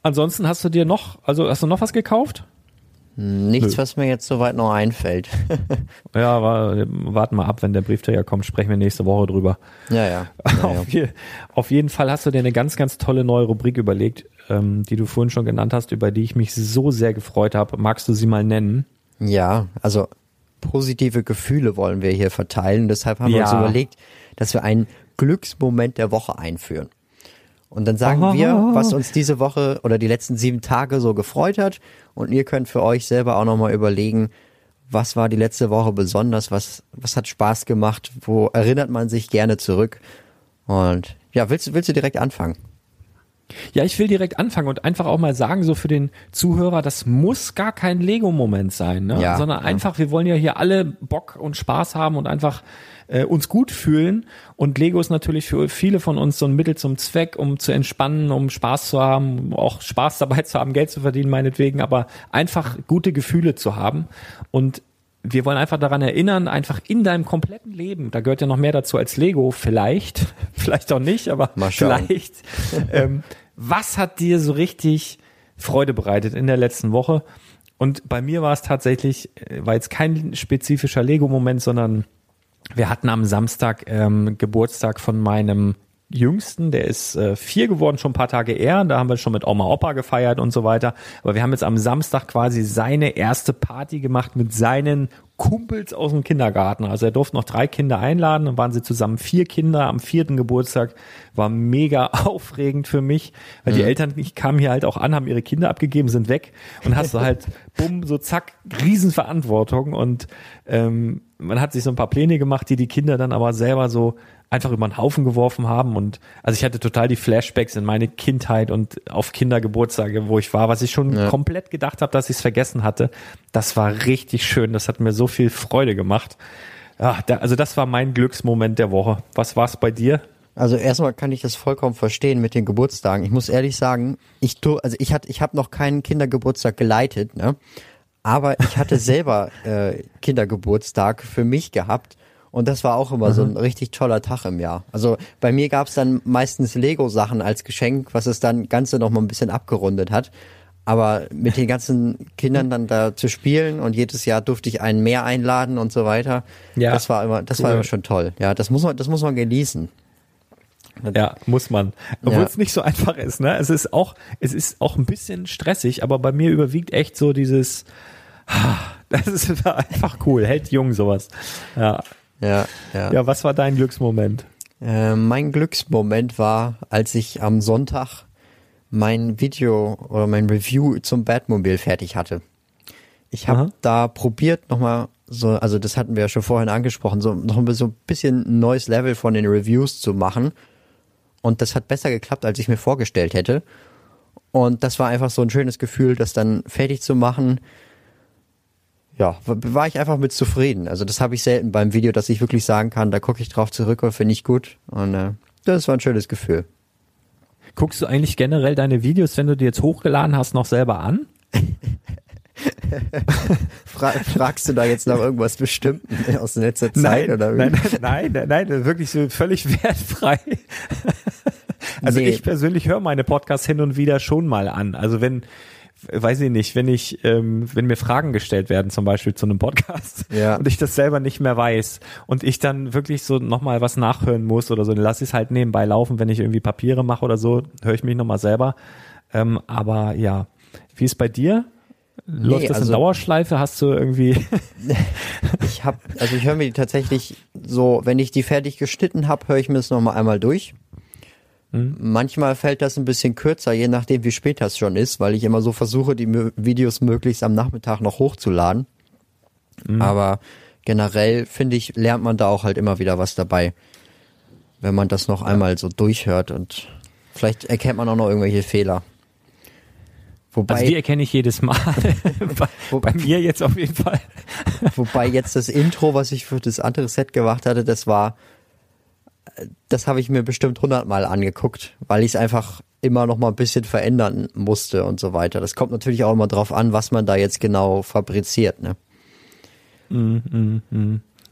S1: ansonsten hast du dir noch, also hast du noch was gekauft?
S2: Nichts, was mir jetzt soweit noch einfällt. [laughs]
S1: Ja, war, warten mal ab, wenn der Briefträger kommt, sprechen wir nächste Woche drüber.
S2: ja, ja. [laughs] ja, ja.
S1: Auf, je, auf jeden Fall hast du dir eine ganz, ganz tolle neue Rubrik überlegt, ähm, die du vorhin schon genannt hast, über die ich mich so sehr gefreut habe. Magst du sie mal nennen?
S2: Ja, also positive Gefühle wollen wir hier verteilen. Deshalb haben wir uns
S1: Ja.
S2: überlegt, dass wir einen Glücksmoment der Woche einführen. Und dann sagen
S1: Aha.
S2: wir, was uns diese Woche oder die letzten sieben Tage so gefreut hat. Und ihr könnt für euch selber auch nochmal überlegen, was war die letzte Woche besonders, was, was hat Spaß gemacht, wo erinnert man sich gerne zurück. Und ja, willst, du- willst du direkt anfangen?
S1: Ja, ich will direkt anfangen und einfach auch mal sagen, so für den Zuhörer, das muss gar kein Lego-Moment sein, ne?
S2: Ja,
S1: sondern
S2: ja.
S1: einfach, wir wollen ja hier alle Bock und Spaß haben und einfach äh, uns gut fühlen. Und Lego ist natürlich für viele von uns so ein Mittel zum Zweck, um zu entspannen, um Spaß zu haben, um auch Spaß dabei zu haben, Geld zu verdienen, meinetwegen, aber einfach gute Gefühle zu haben. Und wir wollen einfach daran erinnern, einfach in deinem kompletten Leben, da gehört ja noch mehr dazu als Lego, vielleicht, [laughs] vielleicht auch nicht, aber vielleicht. ähm, was hat dir so richtig Freude bereitet in der letzten Woche? Und bei mir war es tatsächlich, äh, war jetzt kein spezifischer Lego-Moment, sondern wir hatten am Samstag ähm, Geburtstag von meinem Jüngsten, der ist äh, vier geworden, schon ein paar Tage eher. Da haben wir schon mit Oma Opa gefeiert und so weiter. Aber wir haben jetzt am Samstag quasi seine erste Party gemacht mit seinen Kumpels aus dem Kindergarten. Also er durfte noch drei Kinder einladen, dann waren sie zusammen vier Kinder am vierten Geburtstag. War mega [laughs] aufregend für mich, weil die Eltern die kamen hier halt auch an, haben ihre Kinder abgegeben, sind weg und hast du halt, [laughs] bumm, so zack, Riesenverantwortung und ähm, man hat sich so ein paar Pläne gemacht, die die Kinder dann aber selber so einfach über den Haufen geworfen haben und also ich hatte total die Flashbacks in meine Kindheit und auf Kindergeburtstage, wo ich war, was ich schon
S2: Ja.
S1: komplett gedacht habe, dass ich es vergessen hatte. Das war richtig schön, das hat mir so viel Freude gemacht. Ja, da, also das war mein Glücksmoment der Woche. Was war es bei dir?
S2: Also erstmal kann ich das vollkommen verstehen mit den Geburtstagen. Ich muss ehrlich sagen, ich tu, also ich hatte, ich habe noch keinen Kindergeburtstag geleitet, ne? Aber ich hatte [laughs] selber äh, Kindergeburtstag für mich gehabt und das war auch immer so ein richtig toller Tag im Jahr. Also bei mir gab's dann meistens Lego-Sachen als Geschenk, was es dann Ganze noch mal ein bisschen abgerundet hat. Aber mit den ganzen Kindern dann da zu spielen und jedes Jahr durfte ich einen mehr einladen und so weiter.
S1: Ja,
S2: das war immer, das war
S1: cool.
S2: immer schon toll. Ja, das muss man, das muss man genießen.
S1: Ja, muss man. Obwohl
S2: Ja.
S1: es nicht so einfach ist, ne? Es ist auch, es ist auch ein bisschen stressig, aber bei mir überwiegt echt so dieses, [laughs] das ist einfach cool, hält jung sowas. Ja.
S2: Ja, ja.
S1: Ja, was war dein Glücksmoment?
S2: Äh, mein Glücksmoment war, als ich am Sonntag mein Video oder mein Review zum Batmobil fertig hatte. Ich habe da probiert nochmal so, also das hatten wir ja schon vorhin angesprochen, so noch ein- so ein bisschen ein neues Level von den Reviews zu machen. Und das hat besser geklappt, als ich mir vorgestellt hätte. Und das war einfach so ein schönes Gefühl, das dann fertig zu machen. Ja, war ich einfach mit zufrieden. Also das habe ich selten beim Video, dass ich wirklich sagen kann, da gucke ich drauf zurück und finde ich gut. Und äh, das war ein schönes Gefühl.
S1: Guckst du eigentlich generell deine Videos, wenn du die jetzt hochgeladen hast, noch selber an? [laughs]
S2: Fra fragst du da jetzt nach irgendwas Bestimmten aus letzter Zeit? oder wie?
S1: nein, nein, nein, nein, wirklich so völlig [laughs] wertfrei. Also
S2: Nee.
S1: ich persönlich höre meine Podcasts hin und wieder schon mal an. Also wenn, weiß ich nicht, wenn ich, ähm, wenn mir Fragen gestellt werden, zum Beispiel zu einem Podcast
S2: Ja. [laughs]
S1: und ich das selber nicht mehr weiß und ich dann wirklich so nochmal was nachhören muss oder so, dann lasse ich es halt nebenbei laufen, wenn ich irgendwie Papiere mache oder so, höre ich mich nochmal selber. Ähm, aber ja, wie ist bei dir? Läuft
S2: Nee,
S1: das
S2: also-
S1: in Dauerschleife? Hast du irgendwie [laughs]
S2: Ich habe, also ich höre mir die tatsächlich so, wenn ich die fertig geschnitten habe, höre ich mir das nochmal einmal durch. Manchmal fällt das ein bisschen kürzer, je nachdem wie spät das schon ist, weil ich immer so versuche, die Videos möglichst am Nachmittag noch hochzuladen. Aber generell finde ich, lernt man da auch halt immer wieder was dabei, wenn man das noch einmal so durchhört und vielleicht erkennt man auch noch irgendwelche Fehler. Wobei,
S1: Also die erkenne ich jedes Mal. [laughs] bei,
S2: Wo-
S1: bei mir jetzt auf jeden Fall.
S2: Wobei jetzt das Intro, was ich für das andere Set gemacht hatte, das war, das habe ich mir bestimmt hundertmal angeguckt, weil ich es einfach immer noch mal ein bisschen verändern musste und so weiter. Das kommt natürlich auch immer drauf an, was man da jetzt genau fabriziert, ne?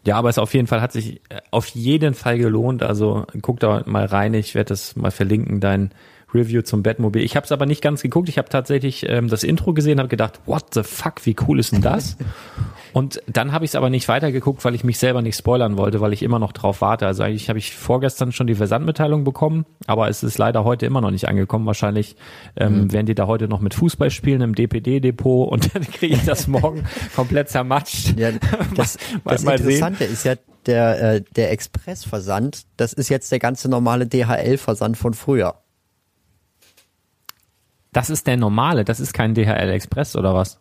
S1: Ja, aber es auf jeden Fall hat sich äh, auf jeden Fall gelohnt. Also guck da mal rein. Ich werde das mal verlinken, dein Review zum Batmobil. Ich habe es aber nicht ganz geguckt. Ich habe tatsächlich ähm, das Intro gesehen, habe gedacht, what the fuck, wie cool ist denn das? [laughs] Und dann habe ich es aber nicht weitergeguckt, weil ich mich selber nicht spoilern wollte, weil ich immer noch drauf warte. Also eigentlich habe ich vorgestern schon die Versandmitteilung bekommen, aber es ist leider heute immer noch nicht angekommen. Wahrscheinlich ähm, werden die da heute noch mit Fußball spielen im DPD-Depot und [laughs] dann kriege ich das morgen komplett zermatscht.
S2: Ja, [laughs] das,
S1: Mal-
S2: das
S1: mal sehen.
S2: Interessante ist ja, der, äh, der Expressversand, das ist jetzt der ganze normale DHL-Versand von früher.
S1: Das ist der normale, das ist kein DHL Express oder was?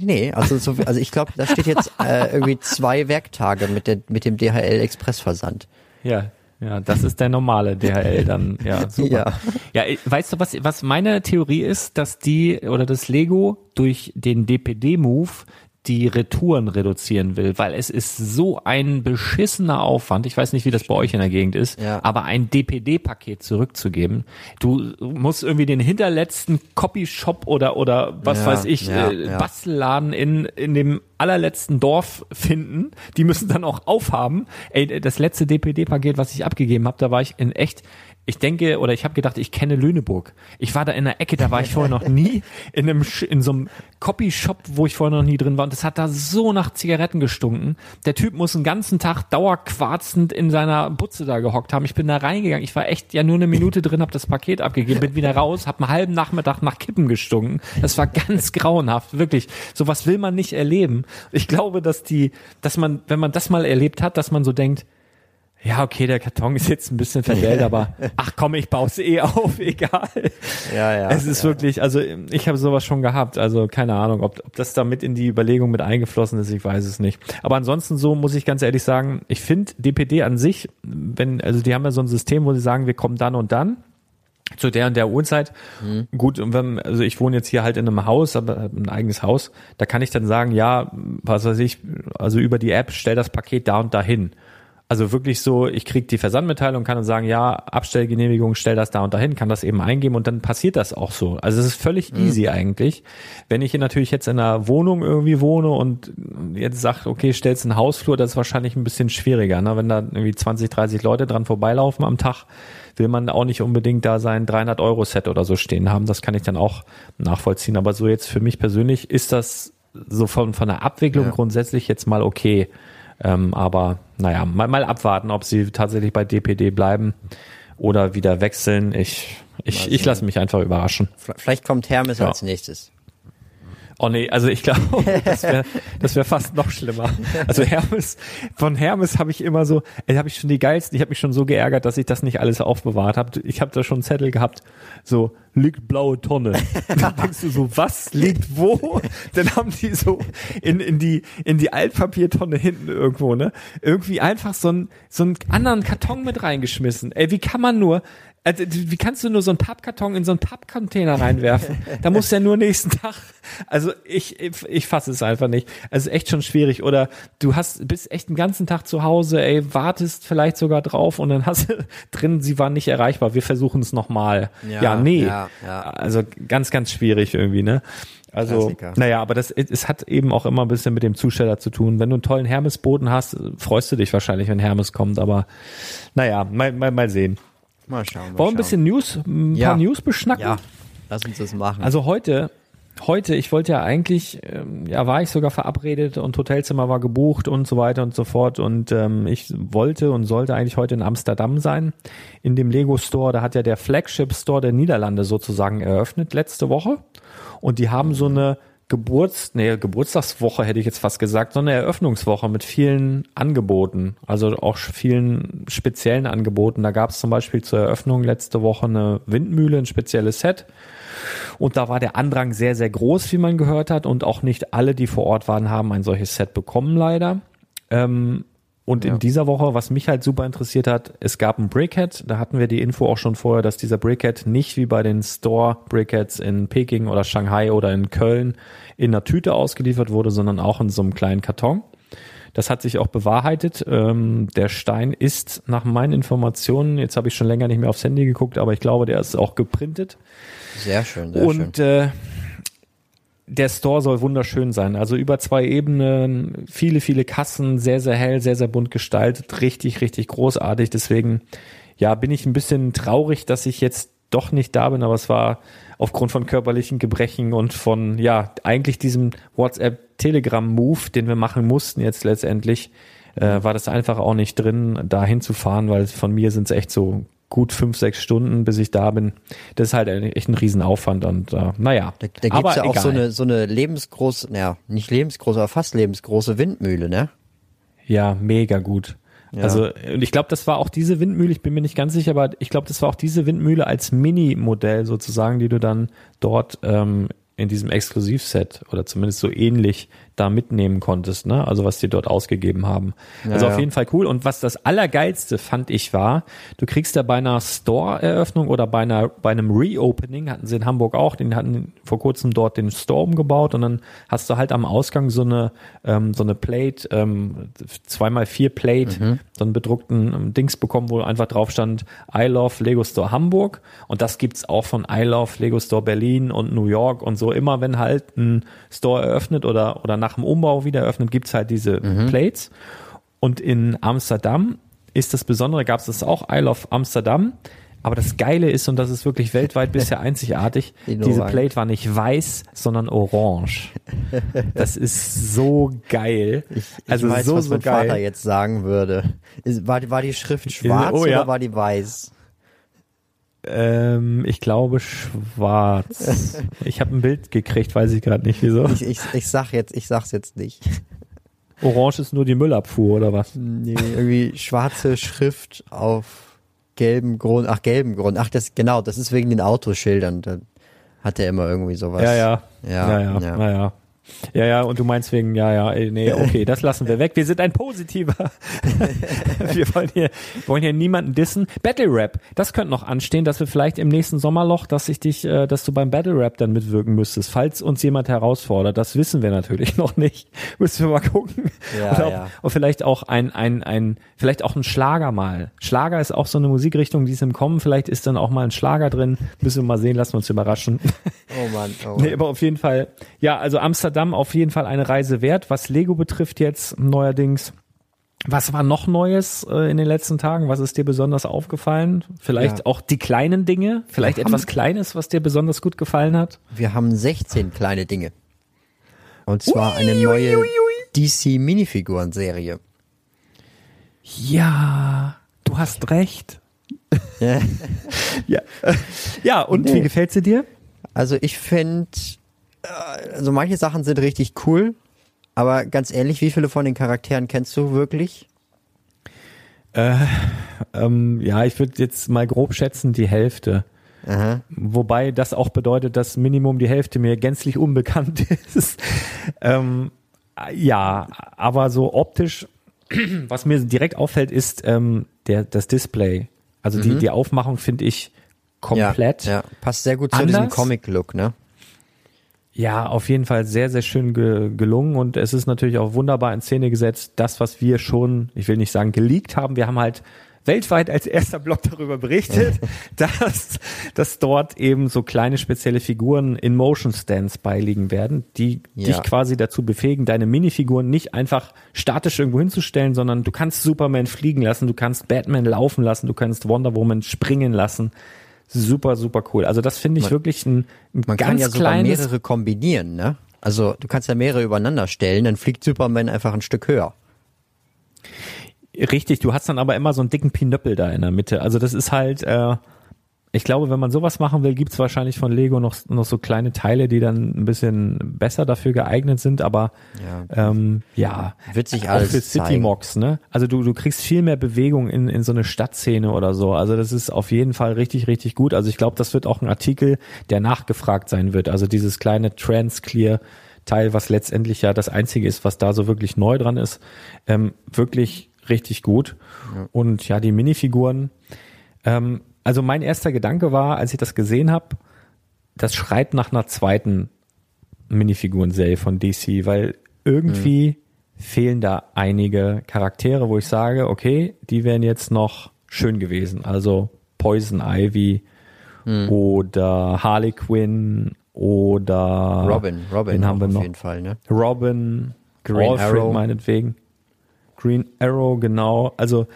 S2: Nee, also, so, also ich glaube, da steht jetzt äh, [laughs] irgendwie zwei Werktage mit, der, mit dem DHL-Expressversand.
S1: Ja, ja, das ist der normale DHL dann, ja, [laughs] super.
S2: Ja.
S1: Ja, äh, weißt du, was, was meine Theorie ist, dass die oder das Lego durch den DPD-Move die Retouren reduzieren will, weil es ist so ein beschissener Aufwand. Ich weiß nicht, wie das bei euch in der Gegend ist,
S2: Ja.
S1: aber ein DPD-Paket zurückzugeben. Du musst irgendwie den hinterletzten Copyshop oder oder was
S2: Ja,
S1: weiß ich
S2: ja,
S1: äh. Bastelladen in in dem allerletzten Dorf finden. Die müssen dann auch aufhaben. Ey, das letzte DPD-Paket, was ich abgegeben habe, da war ich in echt ich denke oder ich habe gedacht, ich kenne Lüneburg. Ich war da in der Ecke, da war ich vorher noch nie in einem in so einem Copyshop, wo ich vorher noch nie drin war und das hat da so nach Zigaretten gestunken. Der Typ muss einen ganzen Tag dauerquarzend in seiner Butze da gehockt haben. Ich bin da reingegangen. Ich war echt ja nur eine Minute drin, habe das Paket abgegeben, bin wieder raus, habe einen halben Nachmittag nach Kippen gestunken. Das war ganz grauenhaft, wirklich. Sowas will man nicht erleben. Ich glaube, dass die dass man wenn man das mal erlebt hat, dass man so denkt, ja, okay, der Karton ist jetzt ein bisschen verdält, [laughs] aber ach komm, ich baue es eh auf, [laughs] egal.
S2: Ja, ja.
S1: Es ist
S2: ja.
S1: wirklich, also ich habe sowas schon gehabt, also keine Ahnung, ob, ob das da mit in die Überlegung mit eingeflossen ist, ich weiß es nicht. Aber ansonsten so muss ich ganz ehrlich sagen, ich finde DPD an sich, wenn, also die haben ja so ein System, wo sie sagen, wir kommen dann und dann zu der und der Uhrzeit.
S2: Mhm.
S1: Gut, und wenn, also ich wohne jetzt hier halt in einem Haus, aber ein eigenes Haus, da kann ich dann sagen, ja, was weiß ich, also über die App stell das Paket da und dahin. Also wirklich so, ich krieg die Versandmitteilung, kann dann sagen, ja, Abstellgenehmigung, stell das da und dahin, kann das eben eingeben und dann passiert das auch so. Also es ist völlig easy eigentlich. Wenn ich hier natürlich jetzt in einer Wohnung irgendwie wohne und jetzt sag, okay, stellst einen Hausflur, das ist wahrscheinlich ein bisschen schwieriger. Ne? Wenn da irgendwie 20, 30 Leute dran vorbeilaufen am Tag, will man auch nicht unbedingt da sein 300 Euro Set oder so stehen haben. Das kann ich dann auch nachvollziehen. Aber so jetzt für mich persönlich ist das so von, von der Abwicklung
S2: Ja.
S1: grundsätzlich jetzt mal okay. Ähm, aber naja, mal, mal abwarten, ob sie tatsächlich bei DPD bleiben oder wieder wechseln. Ich, ich, ich lasse mich einfach überraschen.
S2: Vielleicht kommt Hermes
S1: Ja.
S2: als nächstes.
S1: Oh nee, also ich glaube, [laughs] das wäre das wär fast noch schlimmer. Also Hermes, von Hermes habe ich immer so, ey, habe ich schon die geilsten, ich habe mich schon so geärgert, dass ich das nicht alles aufbewahrt habe. Ich habe da schon einen Zettel gehabt, so liegt blaue Tonne. [laughs] Dann denkst du so, was liegt wo? Dann haben die so in, in die in die Altpapiertonne hinten irgendwo, ne? Irgendwie einfach so einen so einen anderen Karton mit reingeschmissen. Ey, wie kann man nur also, wie kannst du nur so einen Pappkarton in so einen Pappcontainer reinwerfen? Da muss ja nur nächsten Tag. Also ich, ich, ich fasse es einfach nicht. Also echt schon schwierig. Oder du hast bist echt den ganzen Tag zu Hause, ey, wartest vielleicht sogar drauf und dann hast du [laughs] drin, sie waren nicht erreichbar. Wir versuchen es nochmal. Ja,
S2: Ja,
S1: nee.
S2: ja, ja.
S1: Also ganz, ganz schwierig irgendwie, ne? Also,
S2: Klassiker.
S1: naja, aber das, es hat eben auch immer ein bisschen mit dem Zusteller zu tun. Wenn du einen tollen Hermesboden hast, freust du dich wahrscheinlich, wenn Hermes kommt, aber naja, mal, mal, mal sehen.
S2: Mal schauen. Mal
S1: Wollen wir ein bisschen News, ein
S2: Ja.
S1: paar News beschnacken?
S2: Ja, lass uns das machen.
S1: Also heute, heute, ich wollte ja eigentlich, ähm, ja, war ich sogar verabredet und Hotelzimmer war gebucht und so weiter und so fort. Und ähm, ich wollte und sollte eigentlich heute in Amsterdam sein, in dem Lego Store. Da hat ja der Flagship Store der Niederlande sozusagen eröffnet letzte Woche. Und die haben so eine Geburts, nee, Geburtstagswoche hätte ich jetzt fast gesagt, so eine Eröffnungswoche mit vielen Angeboten, also auch vielen speziellen Angeboten. Da gab es zum Beispiel zur Eröffnung letzte Woche eine Windmühle, ein spezielles Set. Und da war der Andrang sehr, sehr groß, wie man gehört hat. Und auch nicht alle, die vor Ort waren, haben ein solches Set bekommen, leider. Ähm, und in dieser Woche, was mich halt super interessiert hat, es gab ein Brickhead. Da hatten wir die Info auch schon vorher, dass dieser Brickhead nicht wie bei den Store Brickheads in Peking oder Shanghai oder in Köln in einer Tüte ausgeliefert wurde, sondern auch in so einem kleinen Karton. Das hat sich auch bewahrheitet. Ähm, der Stein ist nach meinen Informationen, jetzt habe ich schon länger nicht mehr aufs Handy geguckt, aber ich glaube, der ist auch geprintet.
S2: sehr schön, sehr
S1: Und äh, der Store soll wunderschön sein. Also über zwei Ebenen, viele, viele Kassen, sehr, sehr hell, sehr, sehr bunt gestaltet, richtig, richtig großartig. Deswegen, ja, bin ich ein bisschen traurig, dass ich jetzt doch nicht da bin, aber es war aufgrund von körperlichen Gebrechen und von, ja, eigentlich diesem WhatsApp-Telegram-Move, den wir machen mussten jetzt letztendlich, äh, war das einfach auch nicht drin, da hinzufahren, weil von mir sind es echt so gut fünf, sechs Stunden, bis ich da bin. Das ist halt echt ein Riesenaufwand und äh, naja.
S2: Da, da gibt's ja auch
S1: egal.
S2: so eine, so eine lebensgroße, naja, nicht lebensgroße, aber fast lebensgroße Windmühle, ne?
S1: Ja, mega gut.
S2: Ja.
S1: Also, und ich glaube, das war auch diese Windmühle, ich bin mir nicht ganz sicher, aber ich glaube, das war auch diese Windmühle als Mini-Modell sozusagen, die du dann dort ähm, in diesem Exklusivset oder zumindest so ähnlich da mitnehmen konntest, ne? Also was die dort ausgegeben haben. also
S2: ja.
S1: auf jeden Fall cool. Und was das Allergeilste fand ich war, du kriegst ja bei einer Store-Eröffnung oder bei einer bei einem Reopening, hatten sie in Hamburg auch, den hatten vor kurzem dort den Store umgebaut und dann hast du halt am Ausgang so eine ähm, so eine Plate, ähm, zweimal vier Plate, so einen bedruckten ähm, Dings bekommen, wo einfach drauf stand I love Lego Store Hamburg und das gibt's auch von I love Lego Store Berlin und New York und so. Immer wenn halt ein Store eröffnet oder oder nach dem Umbau wieder eröffnet, gibt's halt diese Plates. Und in Amsterdam ist das Besondere, gab es das auch, I Love Amsterdam. Aber das Geile ist, und das ist wirklich weltweit bisher [laughs] einzigartig, diese Plate war nicht weiß, sondern orange. Das ist so geil.
S2: Ich, ich
S1: also
S2: weiß,
S1: so,
S2: was
S1: so
S2: mein Vater
S1: geil.
S2: jetzt sagen würde. War, die- war die Schrift schwarz
S1: oh ja.
S2: oder war die weiß?
S1: Ähm, ich glaube schwarz. [laughs] ich habe ein Bild gekriegt, weiß ich gerade nicht wieso.
S2: Ich, ich, ich sag jetzt, ich sag's jetzt nicht.
S1: Orange ist nur die Müllabfuhr oder was?
S2: Nee, irgendwie schwarze Schrift auf gelbem Grund. Ach, gelbem Grund. Ach, das, genau, das ist wegen den Autoschildern. Da hat er immer irgendwie sowas.
S1: Ja, ja.
S2: Ja,
S1: ja, ja.
S2: ja.
S1: ja. Ja. Ja, und du meinst wegen, ja, ja, ey, nee, okay, das lassen wir weg. Wir sind ein positiver. [laughs] wir wollen hier, wollen hier niemanden dissen. Battle Rap, das könnte noch anstehen, dass wir vielleicht im nächsten Sommerloch, dass ich dich, äh, dass du beim Battle Rap dann mitwirken müsstest, falls uns jemand herausfordert. Das wissen wir natürlich [laughs] noch nicht. Müssen wir mal gucken.
S2: Ja,
S1: Oder
S2: ja.
S1: Und vielleicht auch ein, ein, ein, vielleicht auch ein Schlager mal. Schlager ist auch so eine Musikrichtung, die ist im Kommen. Vielleicht ist dann auch mal ein Schlager drin. Müssen wir mal sehen, lassen wir uns überraschen.
S2: Oh Mann, oh Mann. [laughs]
S1: Nee, aber auf jeden Fall, ja, also Amsterdam auf jeden Fall eine Reise wert, was Lego betrifft jetzt neuerdings. Was war noch Neues äh, in den letzten Tagen? Was ist dir besonders aufgefallen? Vielleicht
S2: Ja.
S1: auch die kleinen Dinge, vielleicht
S2: Wir haben-
S1: etwas Kleines, was dir besonders gut gefallen hat?
S2: Wir haben 16 kleine Dinge. Und zwar eine neue DC Minifiguren-Serie.
S1: Ja, du hast recht.
S2: Ja. [laughs]
S1: Ja, ja und
S2: Nee.
S1: wie gefällt sie dir?
S2: Also ich finde, also manche Sachen sind richtig cool, aber ganz ehrlich, wie viele von den Charakteren kennst du wirklich?
S1: Ähm, ja, ich würde jetzt mal grob schätzen, die Hälfte.
S2: Aha.
S1: Wobei das auch bedeutet, dass Minimum die Hälfte mir gänzlich unbekannt [laughs] ist. ähm, ja, aber so optisch, [clears throat] was mir direkt auffällt, ist ähm, der, das Display. Also die, die Aufmachung finde ich komplett.
S2: Mhm. Ja, ja. passt sehr gut zu diesem
S1: Anders?
S2: Comic-Look, ne?
S1: Ja, auf jeden Fall sehr, sehr schön ge gelungen und es ist natürlich auch wunderbar in Szene gesetzt, das, was wir schon, ich will nicht sagen geleakt haben, wir haben halt weltweit als erster Blog darüber berichtet, [laughs] dass, dass dort eben so kleine spezielle Figuren in Motion Stands beiliegen werden, die
S2: Ja.
S1: dich quasi dazu befähigen, deine Minifiguren nicht einfach statisch irgendwo hinzustellen, sondern du kannst Superman fliegen lassen, du kannst Batman laufen lassen, du kannst Wonder Woman springen lassen. Super, super cool. Also das finde ich wirklich ein, ein
S2: Man
S1: ganz
S2: kann ja sogar
S1: kleines
S2: mehrere kombinieren, ne? Also du kannst ja mehrere übereinander stellen, dann fliegt Superman einfach ein Stück höher.
S1: Richtig, du hast dann aber immer so einen dicken Pinöppel da in der Mitte. Also das ist halt, äh, ich glaube, wenn man sowas machen will, gibt's wahrscheinlich von Lego noch, noch so kleine Teile, die dann ein bisschen besser dafür geeignet sind, aber
S2: Ja.
S1: ähm, ja,
S2: Wird sich
S1: auch
S2: alles
S1: für City. Mox, ne? Also du, du kriegst viel mehr Bewegung in, in so eine Stadtszene oder so. Also das ist auf jeden Fall richtig, richtig gut. Also ich glaube, das wird auch ein Artikel, der nachgefragt sein wird. Also dieses kleine Trans-Clear Teil, was letztendlich ja das einzige ist, was da so wirklich neu dran ist, ähm, wirklich richtig gut. Und ja, die Minifiguren, ähm, also mein erster Gedanke war, als ich das gesehen habe, das schreit nach einer zweiten Minifigurenserie von DC, weil irgendwie fehlen da einige Charaktere, wo ich sage, okay, die wären jetzt noch schön gewesen. Also Poison Ivy oder Harley Quinn oder
S2: Robin, Robin
S1: wen haben wir
S2: auf
S1: noch?
S2: jeden Fall, ne?
S1: Robin,
S2: Green
S1: Alfred
S2: Arrow.
S1: meinetwegen. Green Arrow, genau. Also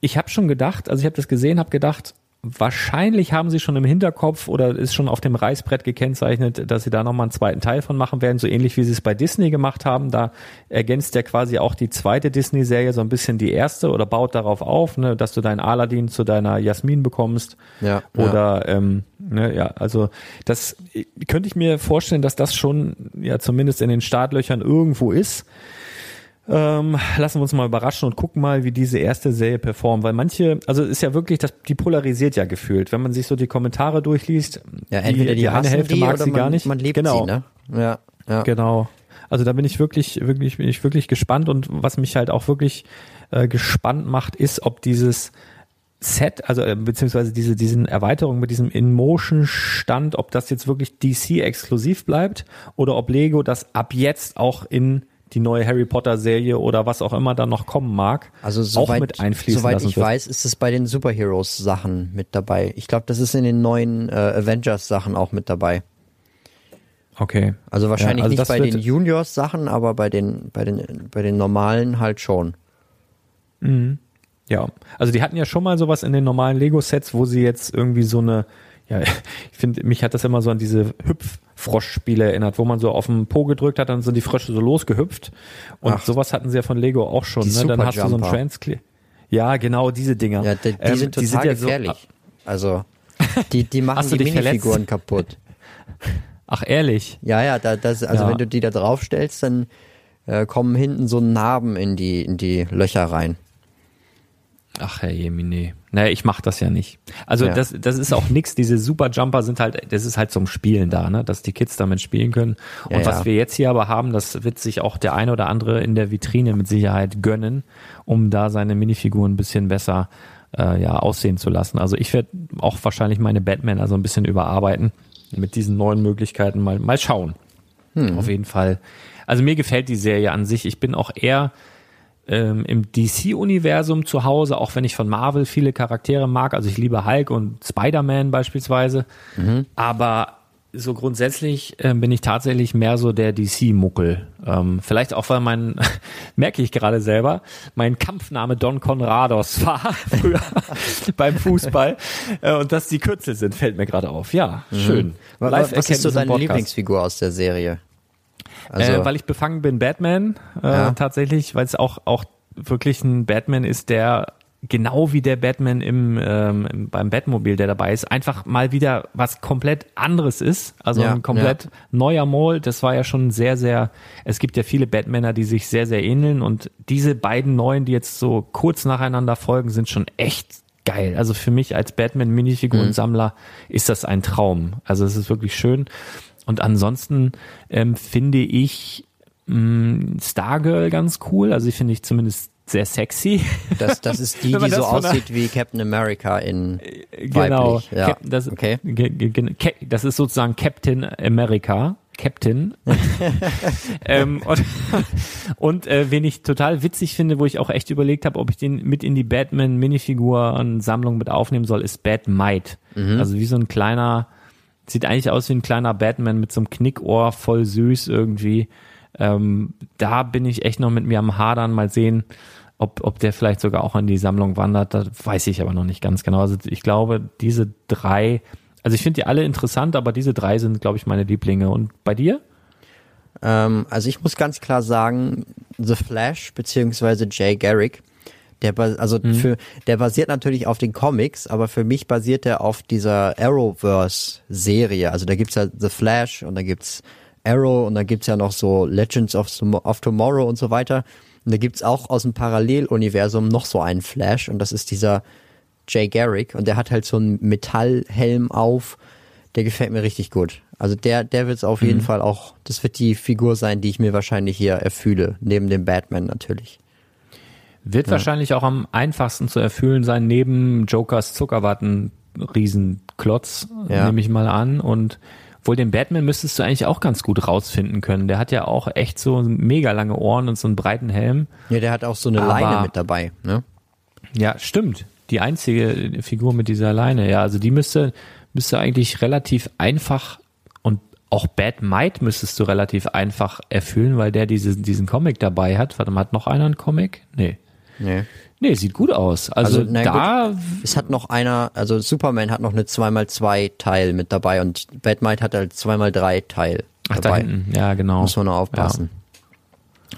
S1: ich habe schon gedacht, also ich habe das gesehen, habe gedacht, wahrscheinlich haben sie schon im Hinterkopf oder ist schon auf dem Reißbrett gekennzeichnet, dass sie da nochmal einen zweiten Teil von machen werden, so ähnlich wie sie es bei Disney gemacht haben. Da ergänzt ja quasi auch die zweite Disney-Serie so ein bisschen die erste oder baut darauf auf, ne, dass du deinen Aladdin zu deiner Jasmin bekommst.
S2: Ja,
S1: Oder ähm, ne, ja, also das könnte ich mir vorstellen, dass das schon ja zumindest in den Startlöchern irgendwo ist. Ähm, lassen wir uns mal überraschen und gucken mal, wie diese erste Serie performt, weil manche, also es ist ja wirklich, das, die polarisiert ja gefühlt. Wenn man sich so die Kommentare durchliest,
S2: Ja, entweder die,
S1: eine
S2: hassen
S1: Hälfte
S2: die
S1: mag
S2: oder
S1: sie
S2: man,
S1: gar nicht.
S2: man liebt
S1: genau,
S2: sie, ne? Ja, ja.
S1: Genau. Also da bin ich wirklich, wirklich, bin ich wirklich gespannt und was mich halt auch wirklich äh, gespannt macht, ist, ob dieses Set, also äh, beziehungsweise diese diesen Erweiterung mit diesem In-Motion-Stand, ob das jetzt wirklich DC exklusiv bleibt oder ob Lego das ab jetzt auch in die neue Harry Potter Serie oder was auch immer da noch kommen mag,
S2: Also
S1: auch
S2: soweit,
S1: mit einfließen
S2: soweit ich weiß, ist es bei den Superheroes Sachen mit dabei. Ich glaube, das ist in den neuen äh, Avengers Sachen auch mit dabei.
S1: Okay.
S2: Also wahrscheinlich
S1: Ja, also
S2: nicht bei den Juniors Sachen, aber bei den bei den bei den normalen halt schon.
S1: Ja, also die hatten ja schon mal sowas in den normalen Lego-Sets, wo sie jetzt irgendwie so eine, ja, [laughs] ich finde, mich hat das immer so an diese Hüpf-Frosch-Spiele erinnert, wo man so auf den Po gedrückt hat, dann sind die Frösche so losgehüpft. Und
S2: Ach.
S1: sowas hatten sie ja von Lego auch schon.
S2: Die
S1: Ne? Dann hast du so ein
S2: Superjumper.
S1: Transclear. Ja, genau, diese Dinger.
S2: Ja, die, die
S1: Ähm,
S2: sind total
S1: ja so-
S2: gefährlich. also [laughs] die die machen die Minifiguren
S1: verletzt?
S2: kaputt. [laughs]
S1: ach, ehrlich.
S2: Ja, ja, da, das, also
S1: Ja.
S2: wenn du die da drauf stellst, dann äh, kommen hinten so Narben in die, in die Löcher rein.
S1: Ach, Herr Jemine. Naja, ich mach das ja nicht. Also
S2: Ja.
S1: das, das ist auch nix. Diese Superjumper sind halt, das ist halt zum Spielen da, ne? dass die Kids damit spielen können. Und
S2: Ja,
S1: was
S2: ja.
S1: wir jetzt hier aber haben, das wird sich auch der eine oder andere in der Vitrine mit Sicherheit gönnen, um da seine Minifiguren ein bisschen besser äh, ja, aussehen zu lassen. Also ich werde auch wahrscheinlich meine Batman also ein bisschen überarbeiten mit diesen neuen Möglichkeiten. Mal, mal schauen.
S2: Hm.
S1: Auf jeden Fall. Also mir gefällt die Serie an sich. Ich bin auch eher ähm, im DC-Universum zu Hause, auch wenn ich von Marvel viele Charaktere mag. Also ich liebe Hulk und Spider-Man beispielsweise. Aber so grundsätzlich ähm, bin ich tatsächlich mehr so der DC-Muckel. Ähm, vielleicht auch, weil mein, [laughs] merke ich gerade selber, mein Kampfname Don Conrados war [laughs] früher [laughs] beim Fußball. Äh, und dass die Kürzel sind, fällt mir gerade auf. Ja, schön.
S2: Wa- wa- Was ist so deine
S1: Podcast.
S2: Lieblingsfigur aus der Serie? Also,
S1: äh, weil ich befangen bin, Batman, äh,
S2: Ja.
S1: tatsächlich, weil es auch, auch wirklich ein Batman ist, der genau wie der Batman im, ähm, im beim Batmobil, der dabei ist, einfach mal wieder was komplett anderes ist. Also
S2: Ja,
S1: ein komplett neuer Mold. Das war ja schon sehr, sehr, es gibt ja viele Batmaner, die sich sehr, sehr ähneln und diese beiden neuen, die jetzt so kurz nacheinander folgen, sind schon echt geil. Also für mich als Batman-Minifiguren-Sammler ist das ein Traum. Also es ist wirklich schön. Und ansonsten ähm, finde ich mh, Stargirl ganz cool. Also ich finde ich zumindest sehr sexy. [laughs]
S2: das, das ist die, die so aussieht wie Captain America in
S1: genau.
S2: weiblich. Ja.
S1: Cap- das,
S2: okay.
S1: das ist sozusagen Captain America. Captain. [laughs] ähm, und und äh, wen ich total witzig finde, wo ich auch echt überlegt habe, ob ich den mit in die Batman-Minifiguren-Sammlung mit aufnehmen soll, ist Batmite.
S2: Mhm.
S1: Also wie so ein kleiner, sieht eigentlich aus wie ein kleiner Batman mit so einem Knickohr, voll süß irgendwie. Ähm, da bin ich echt noch mit mir am Hadern, mal sehen, ob, ob der vielleicht sogar auch in die Sammlung wandert. Das weiß ich aber noch nicht ganz genau. Also ich glaube, diese drei, also ich finde die alle interessant, aber diese drei sind, glaube ich, meine Lieblinge. Und bei dir?
S2: Ähm, also ich muss ganz klar sagen, The Flash beziehungsweise Jay Garrick, der also
S1: Mhm.
S2: für der basiert natürlich auf den Comics, aber für mich basiert er auf dieser Arrowverse Serie. Also da gibt's ja The Flash und da gibt's Arrow und da gibt's ja noch so Legends of, of Tomorrow und so weiter. Und da gibt's auch aus dem Paralleluniversum noch so einen Flash und das ist dieser Jay Garrick und der hat halt so einen Metallhelm auf. Der gefällt mir richtig gut. Also der, der wird es auf
S1: Mhm.
S2: jeden Fall auch, das wird die Figur sein, die ich mir wahrscheinlich hier erfühle, neben dem Batman natürlich.
S1: Wird wahrscheinlich auch am einfachsten zu erfüllen sein, neben Jokers Zuckerwatten Riesenklotz,
S2: Ja.
S1: nehme ich mal an. Und wohl den Batman müsstest du eigentlich auch ganz gut rausfinden können. Der hat ja auch echt so mega lange Ohren und so einen breiten Helm.
S2: Ja, der hat auch so eine
S1: Aber-
S2: Leine mit dabei, ne?
S1: Ja, stimmt. Die einzige Figur mit dieser Leine, ja, also die müsste, müsste eigentlich relativ einfach und auch Bad Might müsstest du relativ einfach erfüllen, weil der diese, diesen Comic dabei hat. Warte mal, hat noch einer einen Comic? Nee.
S2: Nee.
S1: Nee, sieht gut aus. Also,
S2: Also,
S1: da,
S2: Es hat noch einer, also Superman hat noch eine 2x2 Teil mit dabei und Batmite hat halt 2x3 Teil
S1: ach, da
S2: dabei.
S1: hinten, ja, genau.
S2: Muss man nur aufpassen. Ja,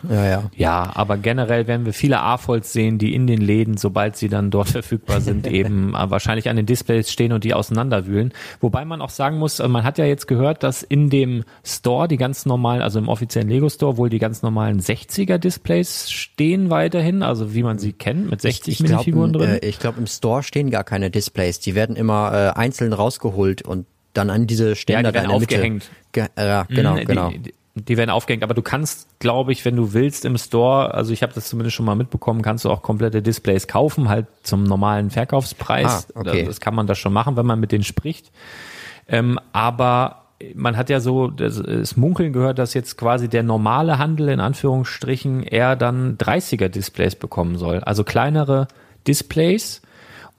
S2: ja.
S1: Ja, aber generell werden wir viele A-Folds sehen, die in den Läden, sobald sie dann dort [laughs] verfügbar sind, eben äh, wahrscheinlich an den Displays stehen und die auseinanderwühlen. Wobei man auch sagen muss, äh, man hat ja jetzt gehört, dass in dem Store die ganz normalen, also im offiziellen Lego Store wohl die ganz normalen 60er Displays stehen weiterhin, also wie man sie kennt, mit 60
S2: Ich glaube,
S1: Minifiguren drin.
S2: äh, ich glaub, im Store stehen gar keine Displays. Die werden immer äh, einzeln rausgeholt und dann an diese Ständer
S1: Ja, die werden aufgehängt.
S2: Ge äh, ja, genau,
S1: Mhm,
S2: genau.
S1: Die, die werden aufgehängt, aber du kannst, glaube ich, wenn du willst im Store, also ich habe das zumindest schon mal mitbekommen, kannst du auch komplette Displays kaufen, halt zum normalen Verkaufspreis.
S2: Ah, okay.
S1: Das kann man das schon machen, wenn man mit denen spricht. Ähm, aber man hat ja so das, das Munkeln gehört, dass jetzt quasi der normale Handel in Anführungsstrichen eher dann 30er Displays bekommen soll. Also kleinere Displays.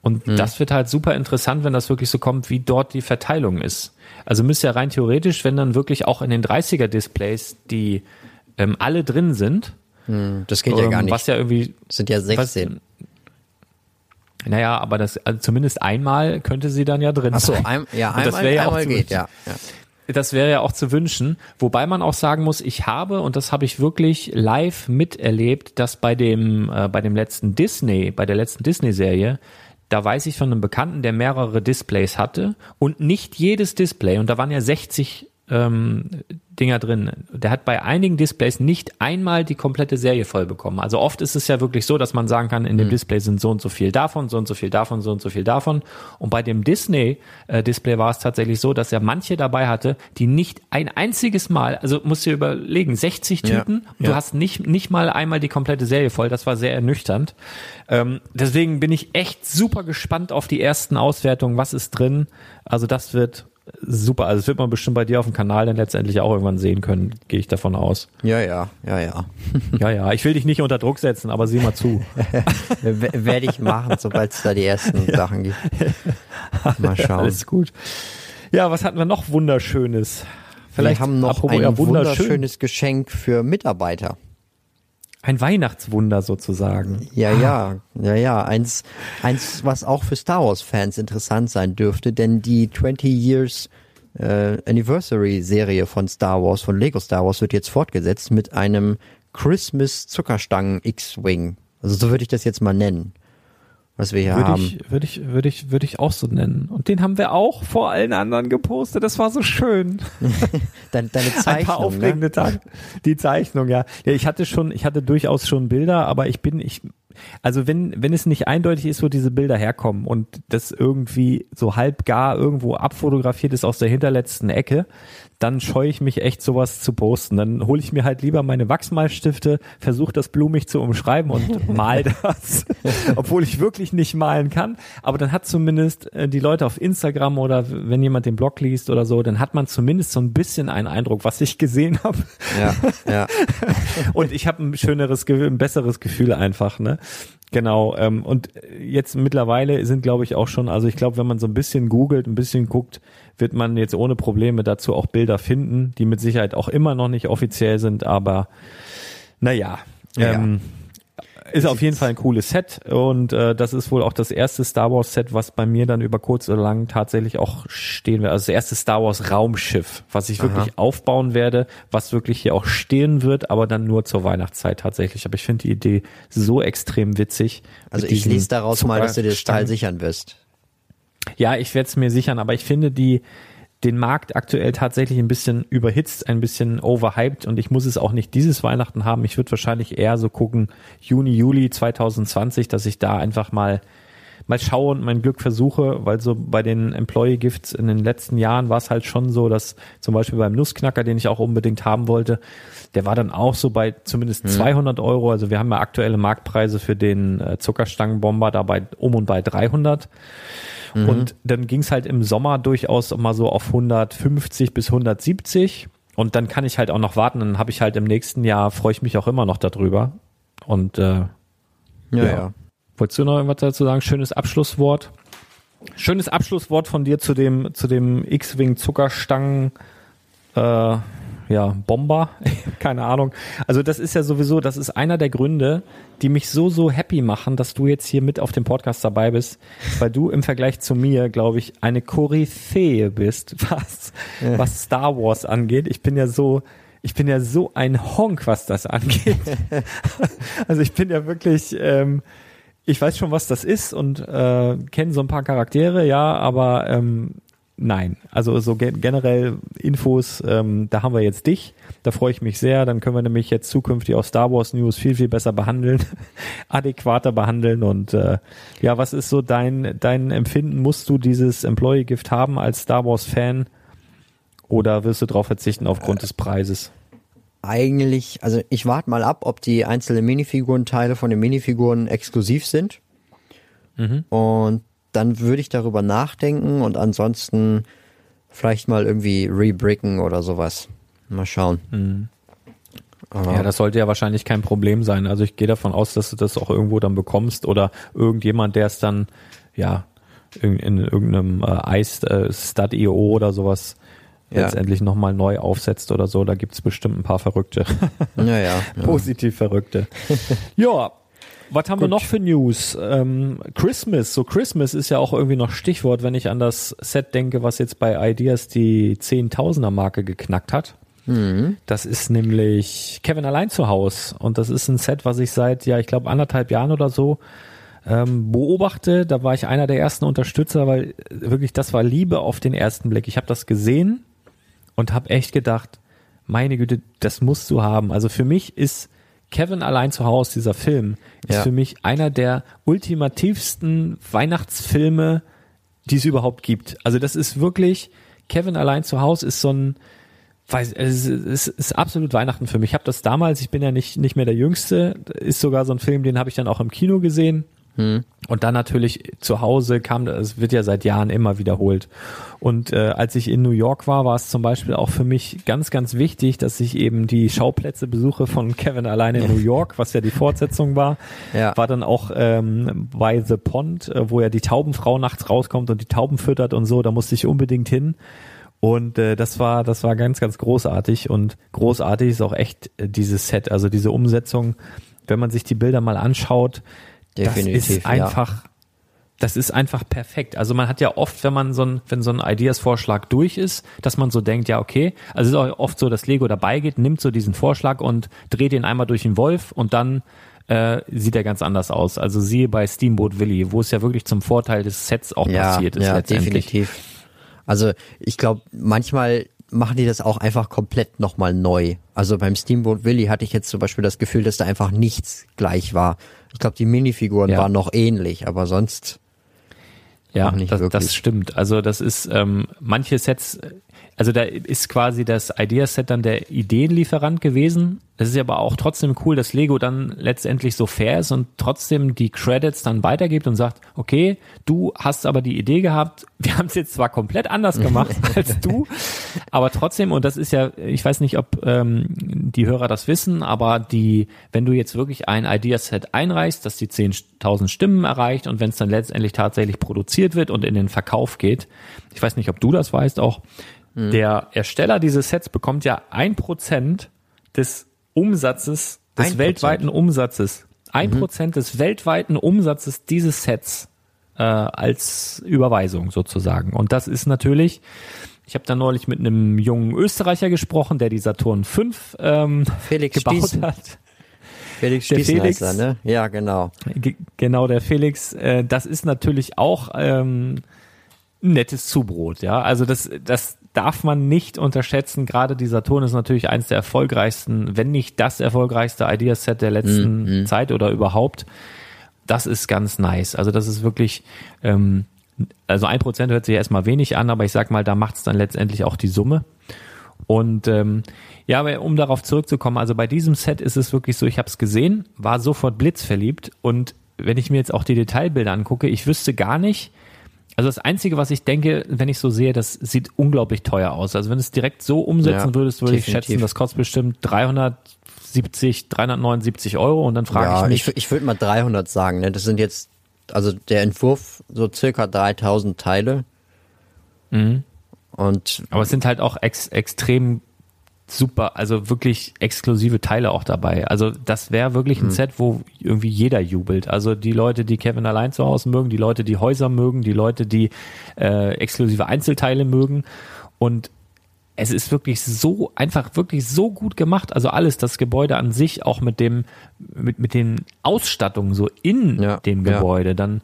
S1: Und
S2: Hm.
S1: das wird halt super interessant, wenn das wirklich so kommt, wie dort die Verteilung ist. Also müsste ja rein theoretisch, wenn dann wirklich auch in den 30er Displays die ähm, alle drin sind,
S2: Das geht ja
S1: ähm,
S2: gar nicht.
S1: was ja irgendwie
S2: Das sind ja 16.
S1: naja, aber das also zumindest einmal könnte sie dann ja drin
S2: Ach so,
S1: sein.
S2: ein, ja,
S1: das
S2: einmal,
S1: wäre ja auch
S2: einmal
S1: zu
S2: geht,
S1: wünschen.
S2: ja. ja.
S1: Das wäre ja auch zu wünschen. Wobei man auch sagen muss, ich habe, und das habe ich wirklich live miterlebt, dass bei dem, äh, bei dem letzten Disney, bei der letzten Disney-Serie, da weiß ich von einem Bekannten, der mehrere Displays hatte und nicht jedes Display, und da waren ja 60 ähm, Dinger drin. Der hat bei einigen Displays nicht einmal die komplette Serie voll bekommen. Also oft ist es ja wirklich so, dass man sagen kann, in dem
S2: Mhm.
S1: Display sind so und so viel davon, so und so viel davon, so und so viel davon. Und bei dem Disney-Display war es tatsächlich so, dass er manche dabei hatte, die nicht ein einziges Mal, also musst du dir überlegen, 60
S2: Ja,
S1: Typen, und du
S2: ja.
S1: hast nicht, nicht mal einmal die komplette Serie voll. Das war sehr ernüchternd. Ähm, deswegen bin ich echt super gespannt auf die ersten Auswertungen. Was ist drin? Also das wird super. Also das wird man bestimmt bei dir auf dem Kanal dann letztendlich auch irgendwann sehen können, gehe ich davon aus.
S2: Ja, ja, ja, ja.
S1: Ja, ja, ich will dich nicht unter Druck setzen, aber sieh mal zu. [laughs]
S2: Werde ich machen, sobald es da die ersten Sachen gibt. Mal schauen.
S1: Alles gut. Ja, was hatten wir noch Wunderschönes? Vielleicht
S2: Wir haben noch ein
S1: ja, wunderschön.
S2: wunderschönes Geschenk für Mitarbeiter.
S1: Ein Weihnachtswunder sozusagen.
S2: Ja, ja, ja, ja. Eins, eins, was auch für Star Wars Fans interessant sein dürfte, denn die 20 Years äh, Anniversary Serie von Star Wars, von Lego Star Wars, wird jetzt fortgesetzt mit einem Christmas Zuckerstangen X-Wing. Also so würde ich das jetzt mal nennen, was wir hier
S1: Würde
S2: haben.
S1: ich, würde ich, würde ich, würde ich auch so nennen. Und den haben wir auch vor allen anderen gepostet. Das war so schön. [laughs]
S2: Deine, deine
S1: Ein paar
S2: Zeichnung, ne?
S1: aufregende Tage. Die Zeichnung, ja. Ja, ich hatte schon, ich hatte durchaus schon Bilder, aber ich bin, ich, also wenn, wenn es nicht eindeutig ist, wo diese Bilder herkommen und das irgendwie so halb gar irgendwo abfotografiert ist aus der hinterletzten Ecke, dann scheue ich mich echt sowas zu posten. Dann hole ich mir halt lieber meine Wachsmalstifte, versuche das blumig zu umschreiben und [laughs] mal das, [laughs] obwohl ich wirklich nicht malen kann. Aber dann hat zumindest äh, die Leute auf Instagram oder wenn jemand den Blog liest oder so, dann hat man zumindest so ein bisschen einen Eindruck, was ich gesehen habe.
S2: Ja, ja. [laughs]
S1: Und ich habe ein schöneres, ein besseres Gefühl einfach, ne? Genau. Ähm, und jetzt mittlerweile sind, glaube ich, auch schon, also ich glaube, wenn man so ein bisschen googelt, ein bisschen guckt, wird man jetzt ohne Probleme dazu auch Bilder finden, die mit Sicherheit auch immer noch nicht offiziell sind, aber naja.
S2: Ja.
S1: Ähm, ist auf jeden Fall ein cooles Set und äh, das ist wohl auch das erste Star Wars Set, was bei mir dann über kurz oder lang tatsächlich auch stehen wird. Also das erste Star Wars Raumschiff, was ich wirklich aufbauen werde, was wirklich hier auch stehen wird, aber dann nur zur Weihnachtszeit tatsächlich. Aber ich finde die Idee so extrem witzig.
S2: Also ich lese daraus mal, dass du dir das Teil sichern wirst.
S1: Ja, ich werde es mir sichern, aber ich finde die den Markt aktuell tatsächlich ein bisschen überhitzt, ein bisschen overhyped und ich muss es auch nicht dieses Weihnachten haben. Ich würde wahrscheinlich eher so gucken, Juni, Juli 2020, dass ich da einfach mal mal schaue und mein Glück versuche, weil so bei den Employee Gifts in den letzten Jahren war es halt schon so, dass zum Beispiel beim Nussknacker, den ich auch unbedingt haben wollte, der war dann auch so bei zumindest 200 Euro. Also wir haben ja aktuelle Marktpreise für den äh, Zuckerstangenbomber dabei um und bei 300. Und dann ging es halt im Sommer durchaus mal so auf 150 bis 170. Und dann kann ich halt auch noch warten. Dann habe ich halt im nächsten Jahr, freue ich mich auch immer noch darüber. Und äh,
S2: Ja,
S1: Ja.
S2: ja.
S1: Wolltest du noch irgendwas dazu sagen? Schönes Abschlusswort. Schönes Abschlusswort von dir zu dem, zu dem X-Wing Zuckerstangen, äh, ja, Bomber. [laughs] Keine Ahnung. Also das ist ja sowieso, das ist einer der Gründe, die mich so, so happy machen, dass du jetzt hier mit auf dem Podcast dabei bist, weil du im Vergleich zu mir, glaube ich, eine Koryphäe bist, [laughs] was, was Star Wars angeht. Ich bin ja so, ich bin ja so ein Honk, was das angeht. [laughs] Also ich bin ja wirklich, ähm, ich weiß schon, was das ist und äh, kenne so ein paar Charaktere, ja, aber ähm, nein. Also so gen generell Infos, ähm, da haben wir jetzt dich. Da freue ich mich sehr. Dann können wir nämlich jetzt zukünftig auch Star Wars News viel, viel besser behandeln, [laughs] adäquater behandeln. Und äh, ja, was ist so dein, dein Empfinden? Musst du dieses Employee Gift haben als Star Wars Fan? Oder wirst du darauf verzichten aufgrund des Preises?
S2: Eigentlich, also ich warte mal ab, ob die einzelnen Minifigurenteile von den Minifiguren exklusiv sind. Und dann würde ich darüber nachdenken und ansonsten vielleicht mal irgendwie rebricken oder sowas. Mal schauen. Aber
S1: Ja, das sollte ja wahrscheinlich kein Problem sein. Also ich gehe davon aus, dass du das auch irgendwo dann bekommst oder irgendjemand, der es dann, ja, in, in irgendeinem äh, Ice äh, Stud.io oder sowas
S2: Ja.
S1: letztendlich nochmal neu aufsetzt oder so. Da gibt's bestimmt ein paar Verrückte. [laughs]
S2: ja, ja. [laughs]
S1: Positiv Verrückte. [laughs] ja. Was haben wir noch für News? Ähm, Christmas. So Christmas ist ja auch irgendwie noch Stichwort, wenn ich an das Set denke, was jetzt bei Ideas die 10.000er Marke geknackt hat. Das ist nämlich Kevin allein zu Haus und das ist ein Set, was ich seit, ja, ich glaube anderthalb Jahren oder so ähm, beobachte. Da war ich einer der ersten Unterstützer, weil wirklich das war Liebe auf den ersten Blick. Ich habe das gesehen und habe echt gedacht, meine Güte, das musst du haben. Also für mich ist Kevin allein zu Hause, dieser Film, ist
S2: Ja.
S1: für mich einer der ultimativsten Weihnachtsfilme, die es überhaupt gibt. Also das ist wirklich, Kevin allein zu Hause ist so ein, weiß, es ist, es ist absolut Weihnachten für mich. Ich habe das damals, ich bin ja nicht, nicht mehr der Jüngste, ist sogar so ein Film, den habe ich dann auch im Kino gesehen. Und dann natürlich zu Hause kam, es wird ja seit Jahren immer wiederholt. Und äh, als ich in New York war, war es zum Beispiel auch für mich ganz, ganz wichtig, dass ich eben die Schauplätze besuche von Kevin alleine in [laughs] New York, was ja die Fortsetzung war.
S2: Ja.
S1: War dann auch ähm, bei The Pond, äh, wo ja die Taubenfrau nachts rauskommt und die Tauben füttert und so. Da musste ich unbedingt hin. Und äh, das war, das war ganz, ganz großartig. Und großartig ist auch echt äh, dieses Set, also diese Umsetzung, wenn man sich die Bilder mal anschaut, das
S2: Definitiv,
S1: ist einfach, das ist einfach perfekt. Also man hat ja oft, wenn man so ein, wenn so ein Ideas-Vorschlag durch ist, dass man so denkt, ja, okay, also es ist auch oft so, dass Lego dabei geht, nimmt so diesen Vorschlag und dreht ihn einmal durch den Wolf und dann äh, sieht er ganz anders aus. Also siehe bei Steamboat Willie, wo es ja wirklich zum Vorteil des Sets auch
S2: ja,
S1: passiert ist
S2: ja, definitiv. Also ich glaube, manchmal machen die das auch einfach komplett nochmal neu. Also beim Steamboat Willie hatte ich jetzt zum Beispiel das Gefühl, dass da einfach nichts gleich war. Ich glaube, die Minifiguren
S1: Ja.
S2: waren noch ähnlich, aber sonst
S1: Ja,
S2: Auch nicht
S1: das,
S2: wirklich.
S1: das stimmt. Also das ist ähm, manche Sets, also da ist quasi das Ideaset dann der Ideenlieferant gewesen. Das ist aber auch trotzdem cool, dass Lego dann letztendlich so fair ist und trotzdem die Credits dann weitergibt und sagt, okay, du hast aber die Idee gehabt, [laughs] wir haben es jetzt zwar komplett anders gemacht [laughs] als du, aber trotzdem, und das ist ja, ich weiß nicht, ob ähm, die Hörer das wissen, aber die, wenn du jetzt wirklich ein Ideaset einreichst, dass die 10.000 Stimmen erreicht und wenn es dann letztendlich tatsächlich produziert wird und in den Verkauf geht, ich weiß nicht, ob du das weißt auch, der Ersteller dieses Sets bekommt ja ein Prozent des Umsatzes, des
S2: 1%.
S1: weltweiten Umsatzes, ein Prozent des weltweiten Umsatzes dieses Sets äh, als Überweisung sozusagen. Und das ist natürlich, ich habe da neulich mit einem jungen Österreicher gesprochen, der die Saturn 5 ähm,
S2: Felix
S1: gebaut
S2: Stießen.
S1: hat.
S2: Felix
S1: Der Felix-
S2: er, ne? Ja, genau.
S1: Ge- Genau, der Felix, äh, das ist natürlich auch ähm, ein nettes Zubrot, ja. Also das, das darf man nicht unterschätzen. Gerade die Saturn ist natürlich eines der erfolgreichsten, wenn nicht das erfolgreichste Ideaset der letzten Zeit oder überhaupt. Das ist ganz nice. Also das ist wirklich, ähm, also ein Prozent hört sich erstmal wenig an, aber ich sag mal, da macht es dann letztendlich auch die Summe. Und ähm, ja, aber um darauf zurückzukommen, also bei diesem Set ist es wirklich so, ich habe es gesehen, war sofort blitzverliebt und wenn ich mir jetzt auch die Detailbilder angucke, ich wüsste gar nicht, also das Einzige, was ich denke, wenn ich so sehe, das sieht unglaublich teuer aus. Also wenn du es direkt so umsetzen
S2: Ja,
S1: würdest, würde ich
S2: definitiv.
S1: schätzen, das kostet bestimmt 370, 379 Euro und dann frage
S2: ja,
S1: ich mich,
S2: ich, ich würde mal 300 sagen, ne? Das sind jetzt, also der Entwurf so circa 3000 Teile.
S1: Mhm.
S2: Und
S1: Aber es sind halt auch ex extrem super, also wirklich exklusive Teile auch dabei. Also das wäre wirklich ein Set, wo irgendwie jeder jubelt. Also die Leute, die Kevin allein zu Hause mögen, die Leute, die Häuser mögen, die Leute, die äh, exklusive Einzelteile mögen. Und es ist wirklich so, einfach wirklich so gut gemacht. Also alles, das Gebäude an sich, auch mit dem, mit, mit den Ausstattungen so in
S2: Ja,
S1: dem
S2: ja.
S1: Gebäude, dann,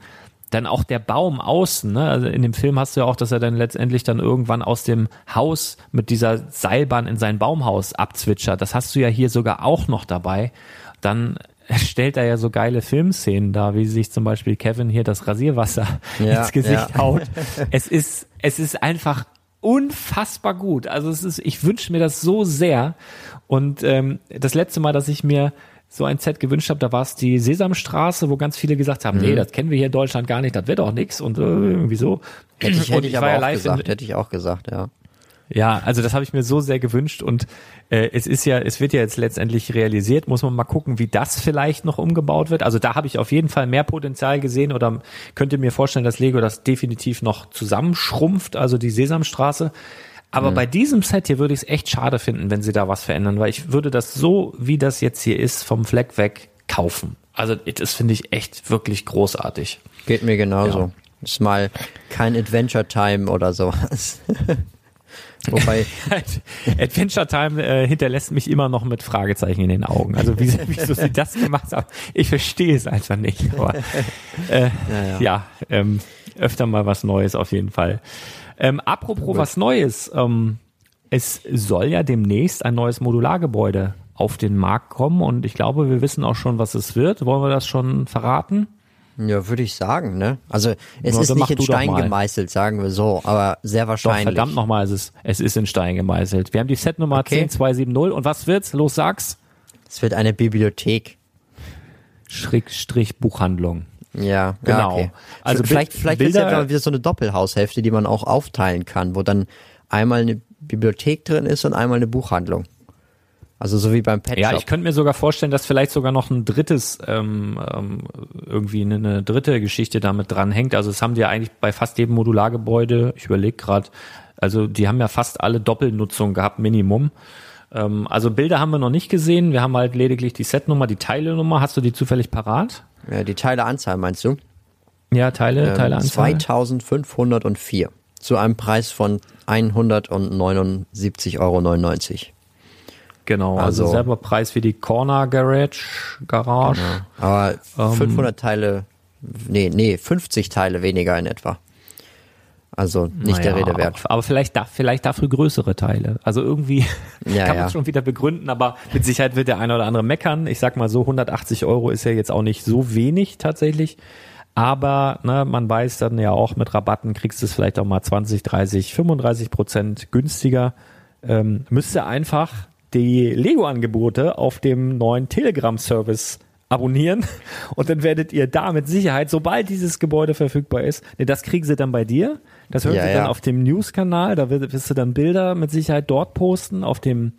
S1: dann auch der Baum außen, ne? Also in dem Film hast du ja auch, dass er dann letztendlich dann irgendwann aus dem Haus mit dieser Seilbahn in sein Baumhaus abzwitschert. Das hast du ja hier sogar auch noch dabei. Dann stellt er ja so geile Filmszenen da, wie sich zum Beispiel Kevin hier das Rasierwasser
S2: Ja, [laughs]
S1: ins Gesicht
S2: ja.
S1: haut. [laughs] Es ist, es ist einfach unfassbar gut. Also es ist, ich wünsche mir das so sehr. Und ähm, das letzte Mal, dass ich mir so ein Set gewünscht habe, da war es die Sesamstraße, wo ganz viele gesagt haben, nee,
S2: Mhm.
S1: das kennen wir hier in Deutschland gar nicht, das wird doch nix und äh, irgendwie so.
S2: hätte ich, hätte ich aber
S1: war ja
S2: auch
S1: in-
S2: gesagt, hätte ich auch gesagt, ja.
S1: ja, also das habe ich mir so sehr gewünscht und äh, es ist ja, es wird ja jetzt letztendlich realisiert. Muss man mal gucken, wie das vielleicht noch umgebaut wird. Also da habe ich auf jeden Fall mehr Potenzial gesehen oder könnte mir vorstellen, dass Lego das definitiv noch zusammenschrumpft, also die Sesamstraße. Aber bei diesem Set hier würde ich es echt schade finden, wenn sie da was verändern, weil ich würde das so, wie das jetzt hier ist, vom Fleck weg kaufen. Also das finde ich echt wirklich großartig.
S2: Geht mir genauso.
S1: Ja.
S2: Ist mal kein Adventure Time oder sowas. [laughs] Wobei, [laughs]
S1: Adventure Time äh, hinterlässt mich immer noch mit Fragezeichen in den Augen. Also wie, [laughs] wieso sie das gemacht haben, ich verstehe es einfach nicht. Aber äh, ja,
S2: ja.
S1: ähm, öfter mal was Neues auf jeden Fall. Ähm, apropos was Neues, ähm, es soll ja demnächst ein neues Modulargebäude auf den Markt kommen und ich glaube, wir wissen auch schon, was es wird. Wollen wir das schon verraten?
S2: Ja, würde ich sagen, ne? Also es
S1: Na,
S2: ist nicht in
S1: doch
S2: Stein gemeißelt, sagen wir so, aber sehr
S1: Doch,
S2: wahrscheinlich.
S1: verdammt nochmal, es ist, es ist in Stein gemeißelt. Wir haben die Setnummer
S2: Okay.
S1: 10270 und was wird's? Los, sag's.
S2: Es wird eine Bibliothek.
S1: Schrägstrich Buchhandlung.
S2: Ja,
S1: Genau.
S2: Ja, okay.
S1: Also
S2: vielleicht, vielleicht ist ja wieder so eine Doppelhaushälfte, die man auch aufteilen kann, wo dann einmal eine Bibliothek drin ist und einmal eine Buchhandlung. Also so wie beim Pet
S1: Ja, ich könnte mir sogar vorstellen, dass vielleicht sogar noch ein drittes, ähm, ähm, irgendwie eine, eine dritte Geschichte damit dranhängt. Also es haben die ja eigentlich bei fast jedem Modulargebäude, ich überlege gerade, also die haben ja fast alle Doppelnutzung gehabt, Minimum. Ähm, also Bilder haben wir noch nicht gesehen. Wir haben halt lediglich die Setnummer, die Teilenummer. Hast du die zufällig parat?
S2: ja, die Teileanzahl meinst du?
S1: Ja, Teile,
S2: Ähm,
S1: Teileanzahl.
S2: 2504 zu einem Preis von 179,99 Euro.
S1: Genau, also,
S2: Also-
S1: selber Preis wie die Corner Garage, Garage.
S2: Aber
S1: Ähm.
S2: 500 Teile, nee, nee, 50 Teile weniger in etwa. Also nicht der
S1: Naja,
S2: Rede wert.
S1: Aber, aber vielleicht, da, vielleicht dafür größere Teile. Also irgendwie [laughs]
S2: Ja,
S1: kann man
S2: ja.
S1: schon wieder begründen, aber mit Sicherheit wird der eine oder andere meckern. Ich sag mal so, 180 Euro ist ja jetzt auch nicht so wenig tatsächlich. Aber ne, man weiß dann ja auch, mit Rabatten kriegst du es vielleicht auch mal 20, 30, 35 Prozent günstiger. Ähm, müsste einfach die Lego-Angebote auf dem neuen Telegram-Service abonnieren und dann werdet ihr da mit Sicherheit, sobald dieses Gebäude verfügbar ist, ne, das kriegen sie dann bei dir, das hören
S2: Ja,
S1: sie
S2: ja.
S1: dann auf dem News-Kanal, da wirst, du dann Bilder mit Sicherheit dort posten, auf dem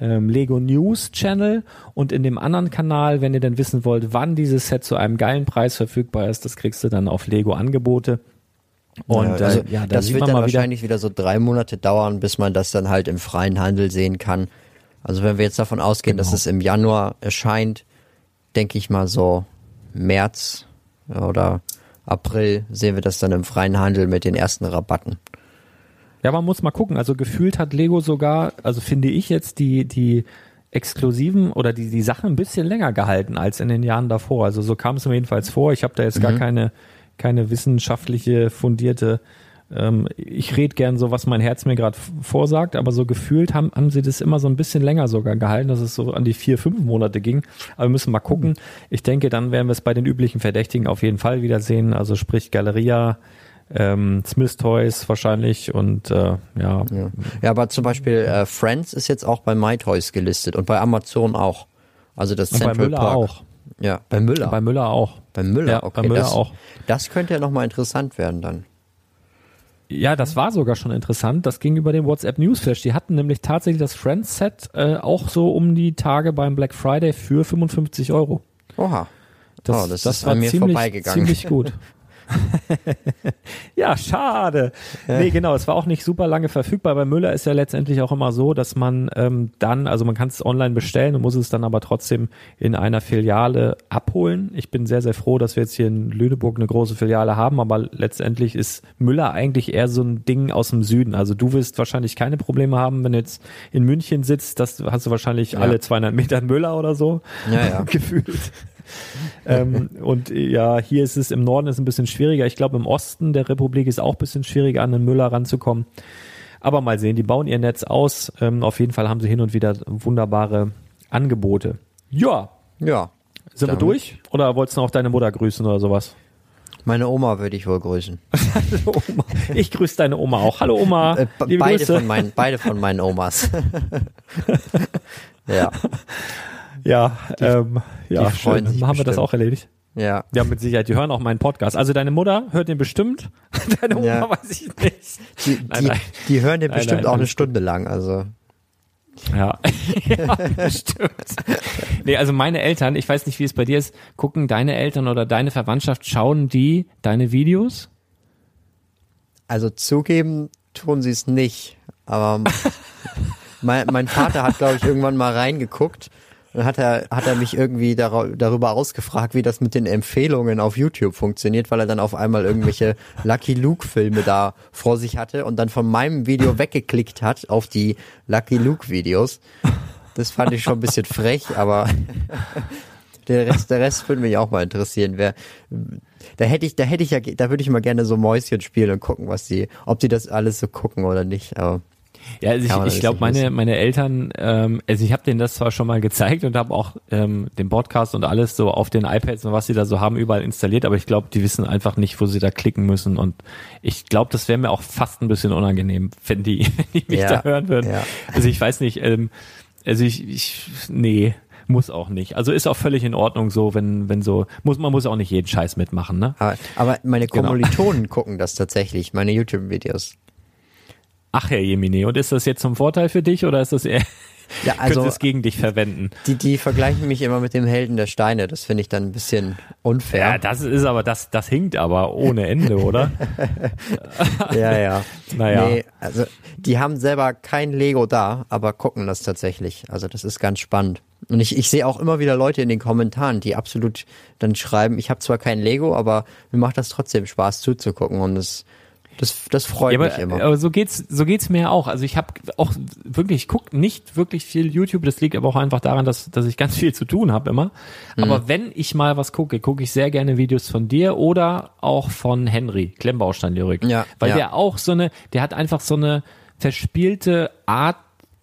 S1: ähm, Lego News Channel und in dem anderen Kanal, wenn ihr dann wissen wollt, wann dieses Set zu einem geilen Preis verfügbar ist, das kriegst du dann auf Lego Angebote. Und
S2: ja, also
S1: äh, ja, da
S2: das wird dann
S1: mal wieder,
S2: wahrscheinlich wieder so drei Monate dauern, bis man das dann halt im freien Handel sehen kann. Also wenn wir jetzt davon ausgehen, dass
S1: Genau.
S2: es im Januar erscheint, denke ich mal so März oder April sehen wir das dann im freien Handel mit den ersten Rabatten.
S1: Ja, man muss mal gucken. Also gefühlt hat Lego sogar, also finde ich jetzt die, die exklusiven oder die, die Sachen ein bisschen länger gehalten als in den Jahren davor. Also so kam es mir jedenfalls vor. Ich habe da jetzt gar keine, keine wissenschaftliche fundierte, ähm, ich rede gern so, was mein Herz mir gerade vorsagt, aber so gefühlt haben, haben sie das immer so ein bisschen länger sogar gehalten, dass es so an die vier, fünf Monate ging. Aber wir müssen mal gucken. Ich denke, dann werden wir es bei den üblichen Verdächtigen auf jeden Fall wieder sehen. Also sprich Galeria, ähm, Smith Toys wahrscheinlich und äh, ja,
S2: Ja, ja aber zum Beispiel äh, Friends ist jetzt auch bei MyToys gelistet und bei Amazon auch. Also das
S1: und bei
S2: Central
S1: Müller
S2: Park.
S1: auch.
S2: Ja, bei Müller.
S1: Bei Müller auch.
S2: Bei Müller,
S1: Ja,
S2: okay.
S1: bei Müller
S2: das,
S1: auch.
S2: das könnte ja nochmal interessant werden dann.
S1: Ja, das war sogar schon interessant. Das ging über den WhatsApp Newsflash. Die hatten nämlich tatsächlich das Friends Set äh, auch so um die Tage beim Black Friday für 55 Euro.
S2: Oha.
S1: Das,
S2: Oh, das
S1: das
S2: ist
S1: war
S2: mir
S1: ziemlich,
S2: vorbeigegangen.
S1: ziemlich gut. [laughs] [laughs] ja, schade. Nee, genau, es war auch nicht super lange verfügbar. Bei Müller ist ja letztendlich auch immer so, dass man ähm, dann, also man kann es online bestellen und muss es dann aber trotzdem in einer Filiale abholen. Ich bin sehr, sehr froh, dass wir jetzt hier in Lüneburg eine große Filiale haben, aber letztendlich ist Müller eigentlich eher so ein Ding aus dem Süden. Also du wirst wahrscheinlich keine Probleme haben, wenn du jetzt in München sitzt, das hast du wahrscheinlich alle 200 Meter Müller oder so
S2: Ja, ja. [laughs]
S1: gefühlt. [laughs] ähm, und ja, hier ist es im Norden ist ein bisschen schwieriger. Ich glaube, im Osten der Republik ist auch ein bisschen schwieriger, an den Müller ranzukommen. Aber mal sehen, die bauen ihr Netz aus. Ähm, auf jeden Fall haben sie hin und wieder wunderbare Angebote. Ja,
S2: Ja.
S1: sind wir
S2: Damit-
S1: durch? Oder wolltest du noch deine Mutter grüßen oder sowas?
S2: Meine Oma würde ich wohl grüßen. [laughs]
S1: Hallo Oma. Ich grüße deine Oma auch. Hallo Oma.
S2: Äh, beide,
S1: Grüße.
S2: von meinen, beide von meinen Omas. [laughs] ja,
S1: ja, ähm, ja,
S2: die
S1: schön. haben wir das
S2: bestimmt.
S1: auch erledigt.
S2: ja.
S1: Ja, mit Sicherheit. Die hören auch meinen Podcast. Also deine Mutter hört den bestimmt. [laughs] Deine Oma
S2: Ja.
S1: weiß ich nicht.
S2: Die,
S1: Nein,
S2: die,
S1: nein.
S2: die hören den
S1: Nein,
S2: bestimmt
S1: nein,
S2: auch eine Stunde lang. Also
S1: Ja, [laughs] ja bestimmt. Nee, also meine Eltern, ich weiß nicht, wie es bei dir ist, gucken deine Eltern oder deine Verwandtschaft, schauen die deine Videos?
S2: Also zugeben tun sie es nicht. Aber [laughs] mein, mein Vater hat, glaube ich, irgendwann mal reingeguckt und hat er, hat er mich irgendwie dar darüber ausgefragt, wie das mit den Empfehlungen auf YouTube funktioniert, weil er dann auf einmal irgendwelche [laughs] Lucky Luke Filme da vor sich hatte und dann von meinem Video [laughs] weggeklickt hat auf die Lucky Luke Videos. Das fand ich schon ein bisschen frech, aber [laughs] der Rest, der Rest würde mich auch mal interessieren. Wer, da hätte ich, da hätte ich ja, da würde ich mal gerne so Mäuschen spielen und gucken, was die, ob die das alles so gucken oder nicht. Aber
S1: Ja, also ich, ich glaube, meine, meine Eltern, ähm, also ich habe denen das zwar schon mal gezeigt und habe auch ähm, den Podcast und alles so auf den iPads und was sie da so haben, überall installiert, aber ich glaube, die wissen einfach nicht, wo sie da klicken müssen. Und ich glaube, das wäre mir auch fast ein bisschen unangenehm, wenn die, [laughs] wenn die mich
S2: Ja,
S1: da hören würden.
S2: ja.
S1: Also ich weiß nicht, ähm, also ich, ich, nee, muss auch nicht. Also ist auch völlig in Ordnung so, wenn, wenn so, muss, man muss auch nicht jeden Scheiß mitmachen, ne?
S2: Aber, aber meine
S1: Genau.
S2: Kommilitonen [laughs] gucken das tatsächlich, meine YouTube-Videos.
S1: Ach, Herr Jemine, und ist das jetzt zum Vorteil für dich oder ist das eher, [laughs]
S2: Ja,
S1: also, es gegen dich verwenden?
S2: die, die vergleichen mich immer mit dem Helden der Steine. Das finde ich dann ein bisschen unfair.
S1: Ja, das ist aber, das, das hinkt aber ohne Ende, oder? [laughs]
S2: Ja, ja.
S1: Naja.
S2: Nee, also die haben selber kein Lego da, aber gucken das tatsächlich. Also das ist ganz spannend. Und ich, ich sehe auch immer wieder Leute in den Kommentaren, die absolut dann schreiben, ich habe zwar kein Lego, aber mir macht das trotzdem Spaß zuzugucken und das, das, das freut
S1: Ja,
S2: mich
S1: aber,
S2: immer.
S1: aber so geht's, so geht's mir auch. Also ich habe auch wirklich, ich guck nicht wirklich viel YouTube. Das liegt aber auch einfach daran, dass, dass ich ganz [laughs] viel zu tun habe immer.
S2: Mhm.
S1: Aber wenn ich mal was gucke, gucke ich sehr gerne Videos von dir oder auch von Henry, Klemmbaustein-Lyrik.
S2: Ja,
S1: Weil
S2: ja.
S1: der auch so eine, der hat einfach so eine verspielte Art,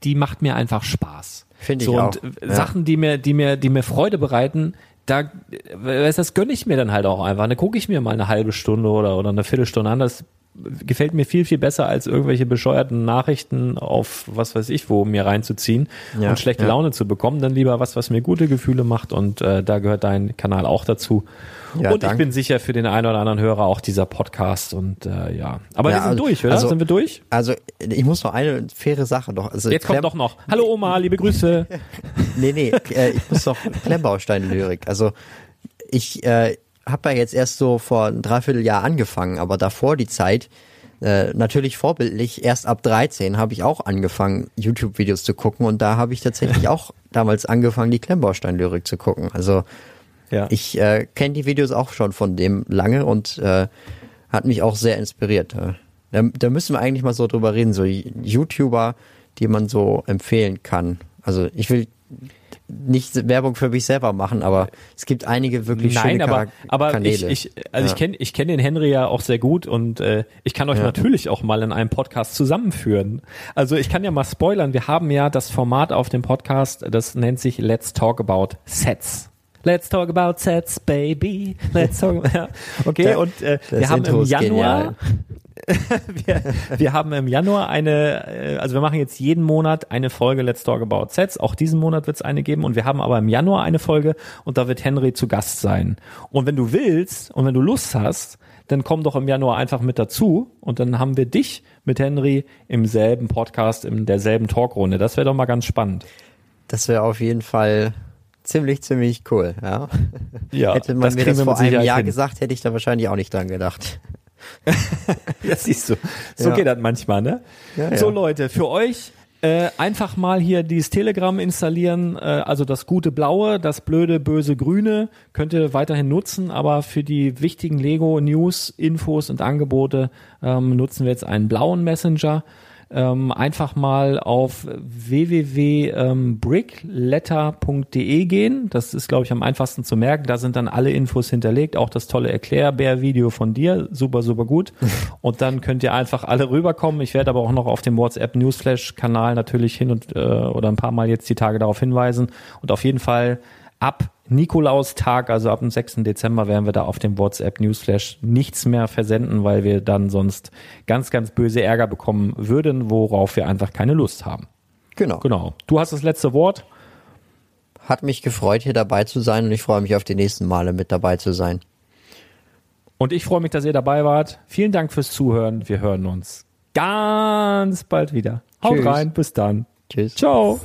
S1: die macht mir einfach Spaß.
S2: Finde ich
S1: so,
S2: auch.
S1: Und
S2: Ja.
S1: Sachen, die mir, die mir, die mir Freude bereiten, da, weißt du, das gönne ich mir dann halt auch einfach. Da gucke ich mir mal eine halbe Stunde oder, oder eine Viertelstunde an. Das gefällt mir viel, viel besser, als irgendwelche bescheuerten Nachrichten auf was weiß ich wo mir reinzuziehen
S2: Ja,
S1: und schlechte
S2: ja.
S1: Laune zu bekommen. Dann lieber was, was mir gute Gefühle macht und äh, da gehört dein Kanal auch dazu.
S2: Ja,
S1: und ich
S2: danke.
S1: bin sicher für den einen oder anderen Hörer auch dieser Podcast und äh, ja. Aber wir sind
S2: also-
S1: durch, oder?
S2: also-
S1: sind wir durch?
S2: Also ich muss noch eine faire Sache doch. Also
S1: Jetzt kommt doch noch. Hallo Oma, liebe Grüße. [laughs]
S2: Nee, nee, äh, ich muss noch [laughs] Klemmbaustein-Lyrik. Also ich äh, habe ja jetzt erst so vor ein Dreivierteljahr angefangen, aber davor die Zeit, äh, natürlich vorbildlich, erst ab 13 habe ich auch angefangen, YouTube-Videos zu gucken und da habe ich tatsächlich [laughs] auch damals angefangen, die Klemmbaustein-Lyrik zu gucken. Also
S1: Ja.
S2: ich äh, kenne die Videos auch schon von dem lange und äh, hat mich auch sehr inspiriert. Da, da müssen wir eigentlich mal so drüber reden, so YouTuber, die man so empfehlen kann. Also ich will nicht Werbung für mich selber machen, aber es gibt einige wirklich
S1: Nein,
S2: schöne
S1: aber, aber ich,
S2: Kanäle.
S1: ich, also
S2: Ja.
S1: ich kenne ich kenn den Henry ja auch sehr gut und äh, ich kann euch
S2: Ja.
S1: natürlich auch mal in einem Podcast zusammenführen. Also ich kann ja mal spoilern, wir haben ja das Format auf dem Podcast, das nennt sich Let's Talk About Sets. Let's talk about sets, baby. Let's talk. [laughs] Ja, okay, und äh, wir haben
S2: Intro
S1: im Januar, [laughs] wir, wir haben im Januar eine, äh, also wir machen jetzt jeden Monat eine Folge Let's Talk About Sets. Auch diesen Monat wird es eine geben und wir haben aber im Januar eine Folge und da wird Henry zu Gast sein. Und wenn du willst und wenn du Lust hast, dann komm doch im Januar einfach mit dazu und dann haben wir dich mit Henry im selben Podcast, in derselben Talkrunde. Das wäre doch mal ganz spannend.
S2: Das wäre auf jeden Fall ziemlich, ziemlich cool. Ja.
S1: Ja,
S2: Hätte man
S1: das
S2: mir das vor einem
S1: Sicherheit
S2: Jahr
S1: hin.
S2: gesagt, hätte ich da wahrscheinlich auch nicht dran gedacht. [laughs]
S1: Das siehst du. So
S2: Ja.
S1: geht das manchmal, ne?
S2: Ja.
S1: So Leute, für euch äh, einfach mal hier dieses Telegram installieren, äh, also das gute Blaue, das blöde böse Grüne könnt ihr weiterhin nutzen, aber für die wichtigen Lego News, Infos und Angebote ähm, nutzen wir jetzt einen blauen Messenger. Ähm, einfach mal auf www.brickletter.de gehen. Das ist, glaube ich, am einfachsten zu merken. Da sind dann alle Infos hinterlegt, auch das tolle Erklärbär-Video von dir. Super, super gut. [laughs] Und dann könnt ihr einfach alle rüberkommen. Ich werde aber auch noch auf dem WhatsApp Newsflash-Kanal natürlich hin und äh, oder ein paar Mal jetzt die Tage darauf hinweisen. Und auf jeden Fall ab Nikolaustag, also ab dem 6. Dezember, werden wir da auf dem WhatsApp Newsflash nichts mehr versenden, weil wir dann sonst ganz, ganz böse Ärger bekommen würden, worauf wir einfach keine Lust haben.
S2: Genau.
S1: Genau. Du hast das letzte Wort.
S2: Hat mich gefreut, hier dabei zu sein und ich freue mich auf die nächsten Male mit dabei zu sein.
S1: Und ich freue mich, dass ihr dabei wart. Vielen Dank fürs Zuhören. Wir hören uns ganz bald wieder. Haut
S2: Tschüss.
S1: rein. Bis dann.
S2: Tschüss.
S1: Ciao.